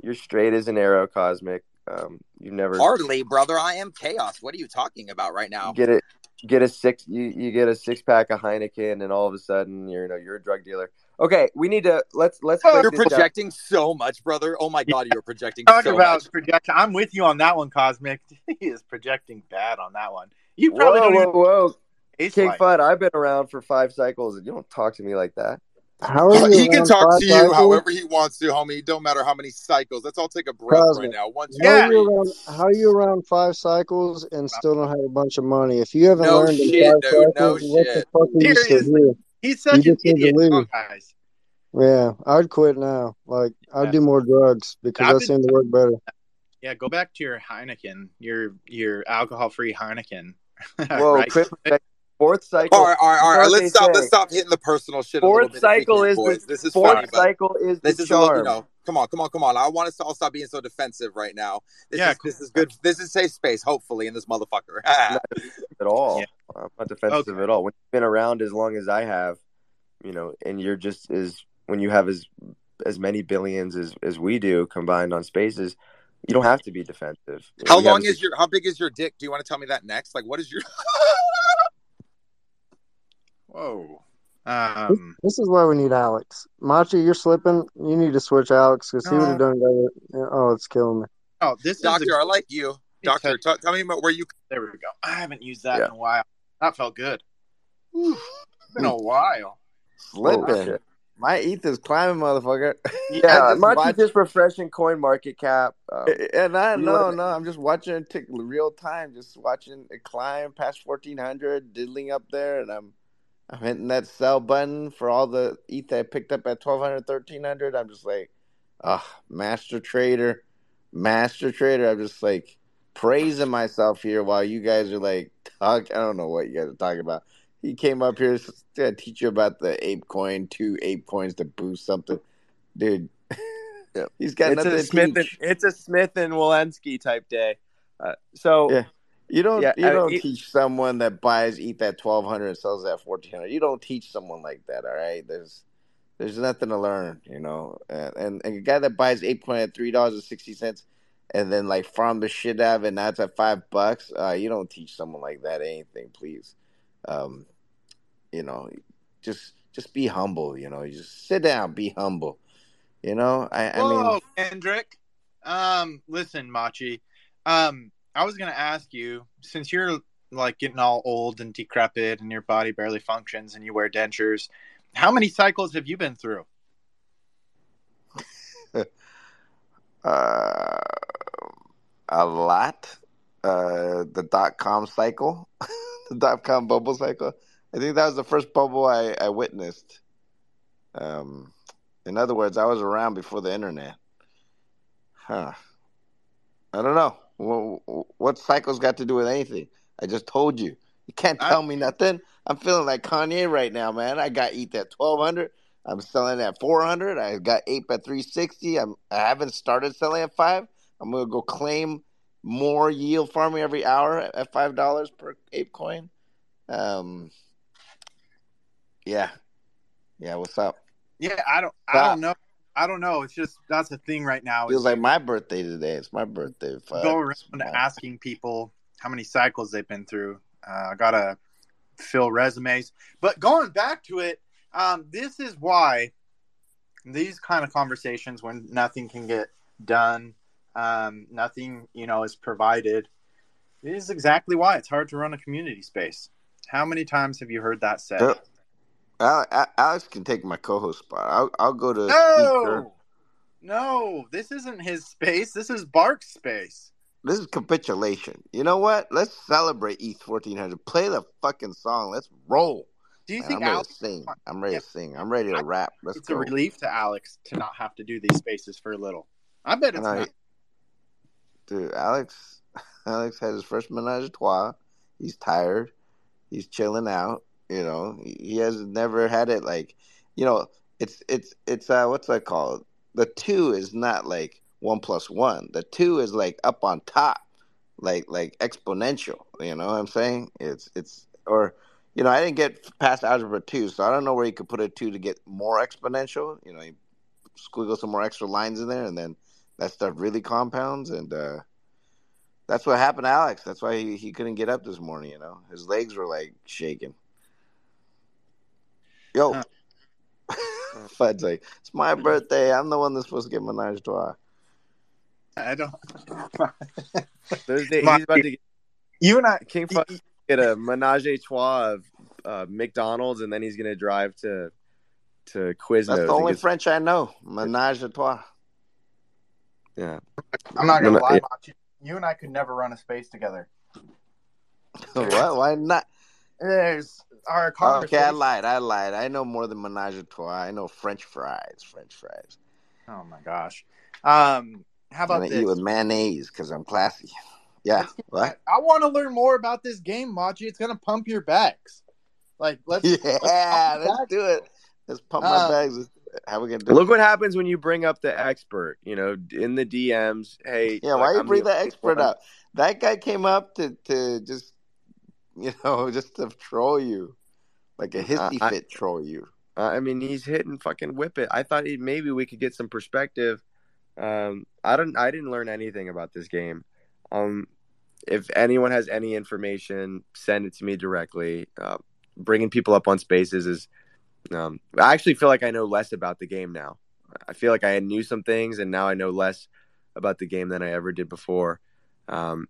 [SPEAKER 1] You're straight as an arrow, Cosmic. Um, you never
[SPEAKER 6] hardly, brother. I am chaos. What are you talking about right now?
[SPEAKER 1] get it. Get a six. You, you get a six pack of Heineken, and all of a sudden, you're you know you're a drug dealer. Okay, we need to let's let's.
[SPEAKER 2] Oh,
[SPEAKER 6] You're
[SPEAKER 1] this down.
[SPEAKER 6] projecting so much, brother. Oh my god, you're projecting
[SPEAKER 2] Talk
[SPEAKER 6] so
[SPEAKER 2] about
[SPEAKER 6] much.
[SPEAKER 2] projection. I'm with you on that one, Cosmic. (laughs) He is projecting bad on that one. You probably
[SPEAKER 1] Whoa,
[SPEAKER 2] don't
[SPEAKER 1] whoa,
[SPEAKER 2] even
[SPEAKER 1] whoa!
[SPEAKER 2] taste
[SPEAKER 1] King
[SPEAKER 2] like.
[SPEAKER 1] Fud, I've been around for five cycles, and you don't talk to me like that.
[SPEAKER 5] How are you?
[SPEAKER 6] He can
[SPEAKER 5] around
[SPEAKER 6] talk
[SPEAKER 5] five
[SPEAKER 6] to you
[SPEAKER 5] cycles?
[SPEAKER 6] however he wants to, homie. It don't matter how many cycles. Let's all take a breath right now. One, two,
[SPEAKER 5] How
[SPEAKER 2] Yeah.
[SPEAKER 5] are you around? How are you around five cycles and still don't have a bunch of money? If you haven't
[SPEAKER 6] No
[SPEAKER 5] learned in
[SPEAKER 6] shit,
[SPEAKER 5] five
[SPEAKER 6] dude. No
[SPEAKER 5] cycles, what the
[SPEAKER 6] shit.
[SPEAKER 5] fuck are you still
[SPEAKER 2] Seriously.
[SPEAKER 5] here?
[SPEAKER 2] He's such
[SPEAKER 5] You
[SPEAKER 2] an
[SPEAKER 5] just need to
[SPEAKER 2] idiot.
[SPEAKER 5] leave.
[SPEAKER 2] Come on, guys.
[SPEAKER 5] Yeah, I'd quit now. Like I'd do more drugs because
[SPEAKER 2] I've
[SPEAKER 5] that
[SPEAKER 2] been-
[SPEAKER 5] seemed to work better.
[SPEAKER 2] Yeah, go back to your Heineken, your your alcohol free Heineken. (laughs)
[SPEAKER 1] Whoa,
[SPEAKER 2] right?
[SPEAKER 1] quit projecting. Fourth cycle.
[SPEAKER 6] All right, all right, all
[SPEAKER 1] You know
[SPEAKER 6] right.
[SPEAKER 1] what
[SPEAKER 6] Let's stop.
[SPEAKER 1] say.
[SPEAKER 6] Let's stop hitting the personal shit
[SPEAKER 1] Fourth
[SPEAKER 6] bit.
[SPEAKER 1] cycle
[SPEAKER 6] can,
[SPEAKER 1] is
[SPEAKER 6] boys.
[SPEAKER 1] the
[SPEAKER 6] This is
[SPEAKER 1] fourth
[SPEAKER 6] funny, but
[SPEAKER 1] cycle is
[SPEAKER 6] this
[SPEAKER 1] the
[SPEAKER 6] is a little, you know. Come on, come on, come on. I want us to all stop being so defensive right now. This
[SPEAKER 2] Yeah,
[SPEAKER 6] is this is good. This is safe space, hopefully, in this motherfucker. (laughs)
[SPEAKER 1] at all.
[SPEAKER 2] Yeah.
[SPEAKER 1] I'm not defensive
[SPEAKER 2] Okay.
[SPEAKER 1] at all. When you've been around as long as I have, you know, and you're just as when you have as as many billions as as we do combined on spaces, you don't have to be defensive.
[SPEAKER 6] How
[SPEAKER 1] we
[SPEAKER 6] long
[SPEAKER 1] a-
[SPEAKER 6] is your? How big is your dick? Do you want to tell me that next? Like, what is your? (laughs)
[SPEAKER 2] Whoa. Um,
[SPEAKER 5] This is why we need Alex. Machi, you're slipping. You need to switch Alex because he would have done better. Oh, it's killing me.
[SPEAKER 2] oh, this is
[SPEAKER 6] Doctor,
[SPEAKER 2] a,
[SPEAKER 6] I like you. Doctor, t- tell me about where you.
[SPEAKER 2] there we go. I haven't used that
[SPEAKER 1] Yeah.
[SPEAKER 2] in a while. That felt good. Whew. Been a while.
[SPEAKER 1] Oh,
[SPEAKER 3] Slipping.
[SPEAKER 1] shit.
[SPEAKER 3] My ETH is climbing, motherfucker. (laughs)
[SPEAKER 1] Yeah,
[SPEAKER 3] I just
[SPEAKER 1] Machi
[SPEAKER 3] watch-
[SPEAKER 1] just refreshing CoinMarketCap. Um,
[SPEAKER 3] and I no no, I'm just watching it tick real time, just watching it climb past fourteen hundred, diddling up there, and I'm I'm hitting that sell button for all the ETH I picked up at 1200, 1300. I'm just like, ah, master trader, master trader. I'm just like praising myself here while you guys are like talk. I don't know what you guys are talking about. He came up here to teach you about the ape coin, two ape coins to boost something, dude. (laughs) He's got
[SPEAKER 1] it's
[SPEAKER 3] nothing
[SPEAKER 1] a
[SPEAKER 3] to
[SPEAKER 1] Smith. And, it's a Smith and Wollensky type day. Uh, so
[SPEAKER 3] Yeah. You don't
[SPEAKER 1] Yeah,
[SPEAKER 3] you
[SPEAKER 1] I-
[SPEAKER 3] don't
[SPEAKER 1] it-
[SPEAKER 3] teach someone that buys eat that twelve hundred and sells that fourteen hundred. You don't teach someone like that. All right, there's there's nothing to learn, you know. And and, and a guy that buys eight coin at three dollars and sixty cents, and then like farm the shit out of it, and now it's at five bucks. Uh, you don't teach someone like that anything, please. Um, you know, just just be humble. You know, you just sit down, be humble. You know, I, I
[SPEAKER 2] Whoa,
[SPEAKER 3] mean,
[SPEAKER 2] Kendrick. Um, listen, Machi. Um, I was gonna ask you since you're like getting all old and decrepit, and your body barely functions, and you wear dentures. How many cycles have you been through? (laughs)
[SPEAKER 3] uh, a lot. Uh, the dot com cycle, (laughs) the dot com bubble cycle. I think that was the first bubble I, I witnessed. Um, in other words, I was around before the internet. Huh. I don't know. What, what cycles got to do with anything? I just told you. You can't
[SPEAKER 2] I-
[SPEAKER 3] tell me nothing. I'm feeling like Kanye right now, man. I got ETH at 1200. I'm selling at 400. I got ape at 360. I'm I haven't started selling at five. I'm gonna go claim more yield farming every hour at five dollars per ape coin. Um, yeah, yeah. What's up?
[SPEAKER 2] Yeah, I don't. I don't know. I don't know. It's just that's the thing right now.
[SPEAKER 3] Feels
[SPEAKER 2] Is
[SPEAKER 3] like my birthday today. It's my birthday. Fuck.
[SPEAKER 2] go around
[SPEAKER 3] my-
[SPEAKER 2] asking people how many cycles they've been through. Uh, I gotta fill resumes. But going back to it, um, this is why these kind of conversations, when nothing can get done, um, nothing you know is provided, this is exactly why it's hard to run a community space. How many times have you heard that said?
[SPEAKER 3] Yep. Al- Al- Alex can take my co-host spot. I'll, I'll go to
[SPEAKER 2] No, no, this isn't his space. This is Bark's space.
[SPEAKER 3] This is capitulation. You know what? Let's celebrate ETH fourteen hundred. Play the fucking song. Let's roll.
[SPEAKER 2] Do you
[SPEAKER 3] Man,
[SPEAKER 2] think
[SPEAKER 3] I'm ready
[SPEAKER 2] Alex?
[SPEAKER 3] to sing. I'm ready
[SPEAKER 2] Yeah.
[SPEAKER 3] to sing. I'm ready to rap. Let's
[SPEAKER 2] It's
[SPEAKER 3] go.
[SPEAKER 2] a relief to Alex to not have to do these spaces for a little. I bet it's
[SPEAKER 3] I know,
[SPEAKER 2] not.
[SPEAKER 3] Dude, Alex, (laughs) Alex had his first menage a trois. He's tired. He's chilling out. You know, he has never had it like, you know, it's it's it's uh what's that called? The two is not like one plus one. The two is like up on top, like like exponential. You know what I'm saying? It's it's or you know I didn't get past algebra two, so I don't know where you could put a two to get more exponential. You know, you squiggle some more extra lines in there, and then that stuff really compounds and uh that's what happened to Alex. That's why he, he couldn't get up this morning, you know. His legs were like shaking. Yo. (laughs)
[SPEAKER 2] Huh.
[SPEAKER 3] Fud's like, it's my birthday. I'm the one that's supposed to get menage a trois.
[SPEAKER 2] I don't. (laughs)
[SPEAKER 1] those days,
[SPEAKER 2] My-
[SPEAKER 1] he's about to get,
[SPEAKER 2] you and I.
[SPEAKER 1] King Fud (laughs) get a menage a trois of uh, McDonald's, and then he's gonna drive to to Quiznos.
[SPEAKER 3] That's the only
[SPEAKER 1] get-
[SPEAKER 3] French I know. Menage a trois.
[SPEAKER 1] yeah.
[SPEAKER 2] I'm not gonna
[SPEAKER 1] No, no,
[SPEAKER 2] lie,
[SPEAKER 1] yeah.
[SPEAKER 2] Machi. You and I could never run a space together.
[SPEAKER 3] what? Why not?
[SPEAKER 2] There's our
[SPEAKER 3] Okay, I lied. I lied. I know more than menage a trois. I know French fries. French fries.
[SPEAKER 2] Oh my gosh. Um, how
[SPEAKER 3] I'm
[SPEAKER 2] about
[SPEAKER 3] gonna
[SPEAKER 2] this?
[SPEAKER 3] eat with mayonnaise because I'm classy. (laughs) Yeah. What?
[SPEAKER 2] I want to learn more about this game, Machi. It's gonna pump your bags. Like let's (laughs)
[SPEAKER 3] Yeah,
[SPEAKER 2] let's
[SPEAKER 3] let's do it. Let's pump my
[SPEAKER 2] Uh,
[SPEAKER 3] bags. Let's- How we gonna do
[SPEAKER 1] Look
[SPEAKER 3] it?
[SPEAKER 1] what happens when you bring up the expert. You know, in the DMs. Hey,
[SPEAKER 3] Yeah,
[SPEAKER 1] look,
[SPEAKER 3] why you
[SPEAKER 1] I'm
[SPEAKER 3] bring
[SPEAKER 1] the
[SPEAKER 3] that expert up? That guy came up to to just (laughs) you know just to troll you, like a hissy
[SPEAKER 1] I-
[SPEAKER 3] fit troll you.
[SPEAKER 1] I mean, he's hitting fucking whip it. I thought he, maybe we could get some perspective. Um, I don't. I didn't learn anything about this game. Um, if anyone has any information, send it to me directly. Uh, bringing people up on spaces is. Um, I actually feel like I know less about the game now. I feel like I knew some things, and now I know less about the game than I ever did before. Um,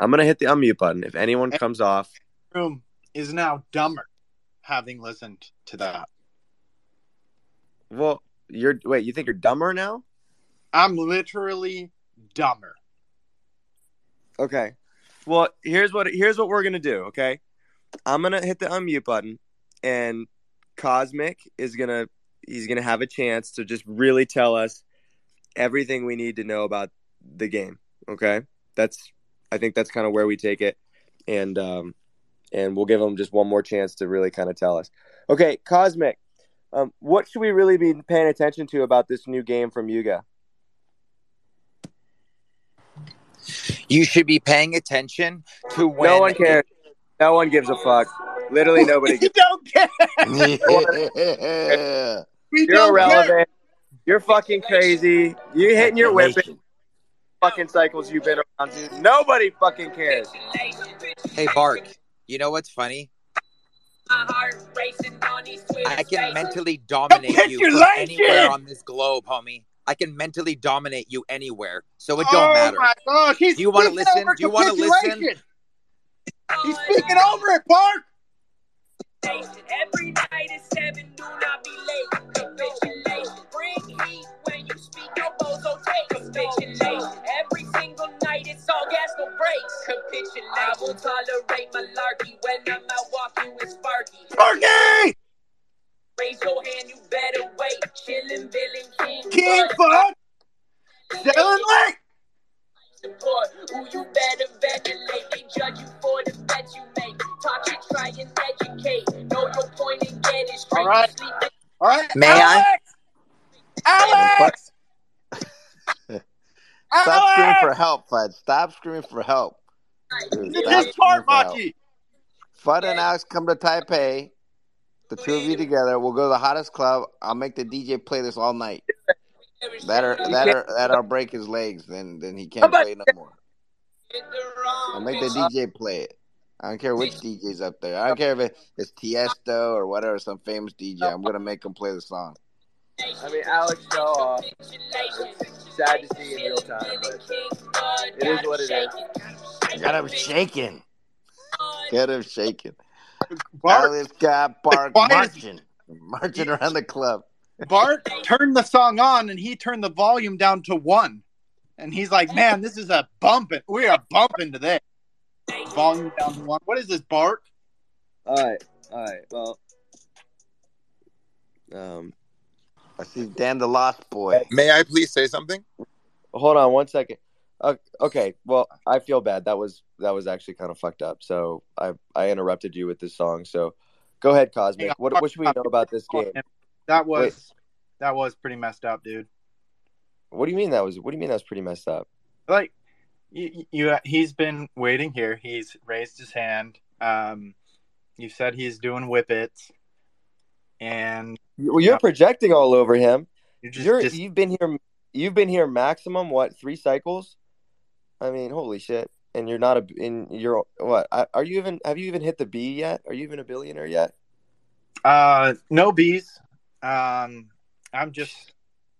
[SPEAKER 1] I'm gonna hit the unmute button. If anyone comes off,
[SPEAKER 2] room is now dumber, having listened to that.
[SPEAKER 1] well, you're wait. You think you're dumber now?
[SPEAKER 2] I'm literally dumber.
[SPEAKER 1] Okay. Well, here's what here's what we're gonna do. Okay, I'm gonna hit the unmute button, and Cosmic is gonna he's gonna have a chance to just really tell us everything we need to know about the game. Okay, that's I think that's kind of where we take it, and um, and we'll give them just one more chance to really kind of tell us. Okay, Cosmic, um, what should we really be paying attention to about this new game from Yuga?
[SPEAKER 6] You should be paying attention to when
[SPEAKER 1] no one cares. No one gives a fuck. Literally nobody (laughs)
[SPEAKER 2] we
[SPEAKER 1] gives.
[SPEAKER 2] don't care.
[SPEAKER 3] yeah. (laughs)
[SPEAKER 2] We
[SPEAKER 1] You're
[SPEAKER 2] don't care.
[SPEAKER 1] irrelevant. You're fucking crazy. You hitting your whip
[SPEAKER 3] Nation.
[SPEAKER 1] Fucking cycles you've been around, dude. Nobody fucking cares.
[SPEAKER 6] Hey Bark, you know what's funny? I can mentally dominate you from anywhere on this globe, homie. I can mentally dominate you anywhere, so it don't
[SPEAKER 2] oh
[SPEAKER 6] matter.
[SPEAKER 2] my gosh, he's
[SPEAKER 6] Do you wanna listen? Do you wanna listen?
[SPEAKER 2] He's speaking over it, Bark.
[SPEAKER 7] Every night at seven, do not be late. Capitulation. Bring heat when you speak your bozo take. Capitulation. No brakes. Capitulation. I will tolerate malarkey when I'm out walking with Sparky.
[SPEAKER 2] Sparky!
[SPEAKER 7] Raise your hand, you better wait. Chillin', villain, king.
[SPEAKER 2] King Fuck! Dylan Lake!
[SPEAKER 7] Support. Who you better ventilate. They judge you for the bets you make. Talk shit, try and educate. Know your point and get it straight.
[SPEAKER 2] All right. All right.
[SPEAKER 6] May I?
[SPEAKER 2] Alex! Alex! (laughs)
[SPEAKER 3] Stop screaming for help, Fud. Stop screaming for help. Dude,
[SPEAKER 2] It's
[SPEAKER 3] stop
[SPEAKER 2] his part. Machi.
[SPEAKER 3] Fud and Alex come to Taipei. The two of you together. We'll go to the hottest club. I'll make the DJ play this all night. That'll (laughs) that or that or break his legs. Then then he can't play no more. I'll make the DJ play it. I don't care which DJ's up there. I don't care if it's Tiesto or whatever, some famous DJ. I'm gonna make him play the song.
[SPEAKER 1] I mean, Alex show off. It's sad to see in real time, but it is what it is.
[SPEAKER 3] Got him shaking. Get him shaking.
[SPEAKER 2] Bart,
[SPEAKER 3] Alex got Bark
[SPEAKER 2] Why is-
[SPEAKER 3] marching, marching around the club.
[SPEAKER 2] Bart turned the song on and he turned the volume down to one. And he's like, man, this is a bumping. We are bumping today. Volume down to one. What is this, Bart?
[SPEAKER 1] All right, all right. Well, um,
[SPEAKER 3] I see Dan the Lost Boy.
[SPEAKER 8] May I please say something?
[SPEAKER 1] hold on one second. Uh, okay, well, I feel bad. That was that was actually kind of fucked up. So I I interrupted you with this song. So go ahead, Cosmic. What what should we know about this game?
[SPEAKER 2] That was
[SPEAKER 1] Wait.
[SPEAKER 2] that was pretty messed up, dude.
[SPEAKER 1] What do you mean that was? What do you mean that was pretty messed up?
[SPEAKER 2] Like you, you he's been waiting here. He's raised his hand. Um, you said he's doing whippets, and
[SPEAKER 1] Well, you're
[SPEAKER 2] Yeah.
[SPEAKER 1] projecting all over him.
[SPEAKER 2] you just,
[SPEAKER 1] You're
[SPEAKER 2] just
[SPEAKER 1] you've been here. You've been here maximum what three cycles? I mean, holy shit! And you're not a in you're what? Are you even? Have you even hit the B yet? Are you even a billionaire yet?
[SPEAKER 2] Uh, no bees. Um, I'm just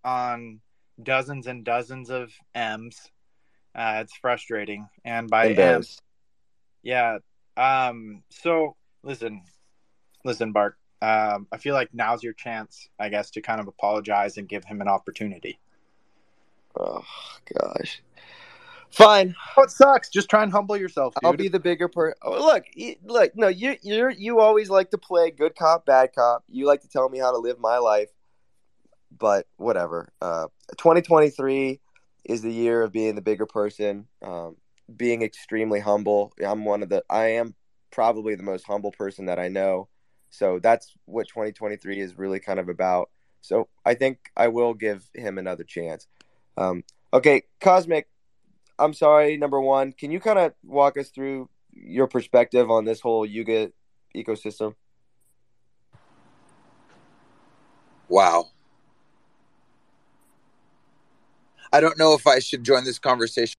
[SPEAKER 2] on dozens and dozens of M's. Uh, it's frustrating, and by M,
[SPEAKER 1] Embarrassed.
[SPEAKER 2] yeah. Um, so listen, listen, Bart. Um, I feel like now's your chance, I guess, to kind of apologize and give him an opportunity.
[SPEAKER 1] Oh gosh. Fine.
[SPEAKER 2] Oh, it sucks. Just try and humble yourself, dude.
[SPEAKER 1] I'll be the bigger per. Oh, look, look. No, you you you always like to play good cop, bad cop. You like to tell me how to live my life, but whatever. Uh, 2023 is the year of being the bigger person, um, being extremely humble. I'm one of the. I am probably the most humble person that I know. So that's what 2023 is really kind of about. So I think I will give him another chance. Um, okay, Cosmic. I'm sorry, number one. Can you kind of walk us through your perspective on this whole Yuga ecosystem?
[SPEAKER 6] Wow. I don't know if I should join this conversation.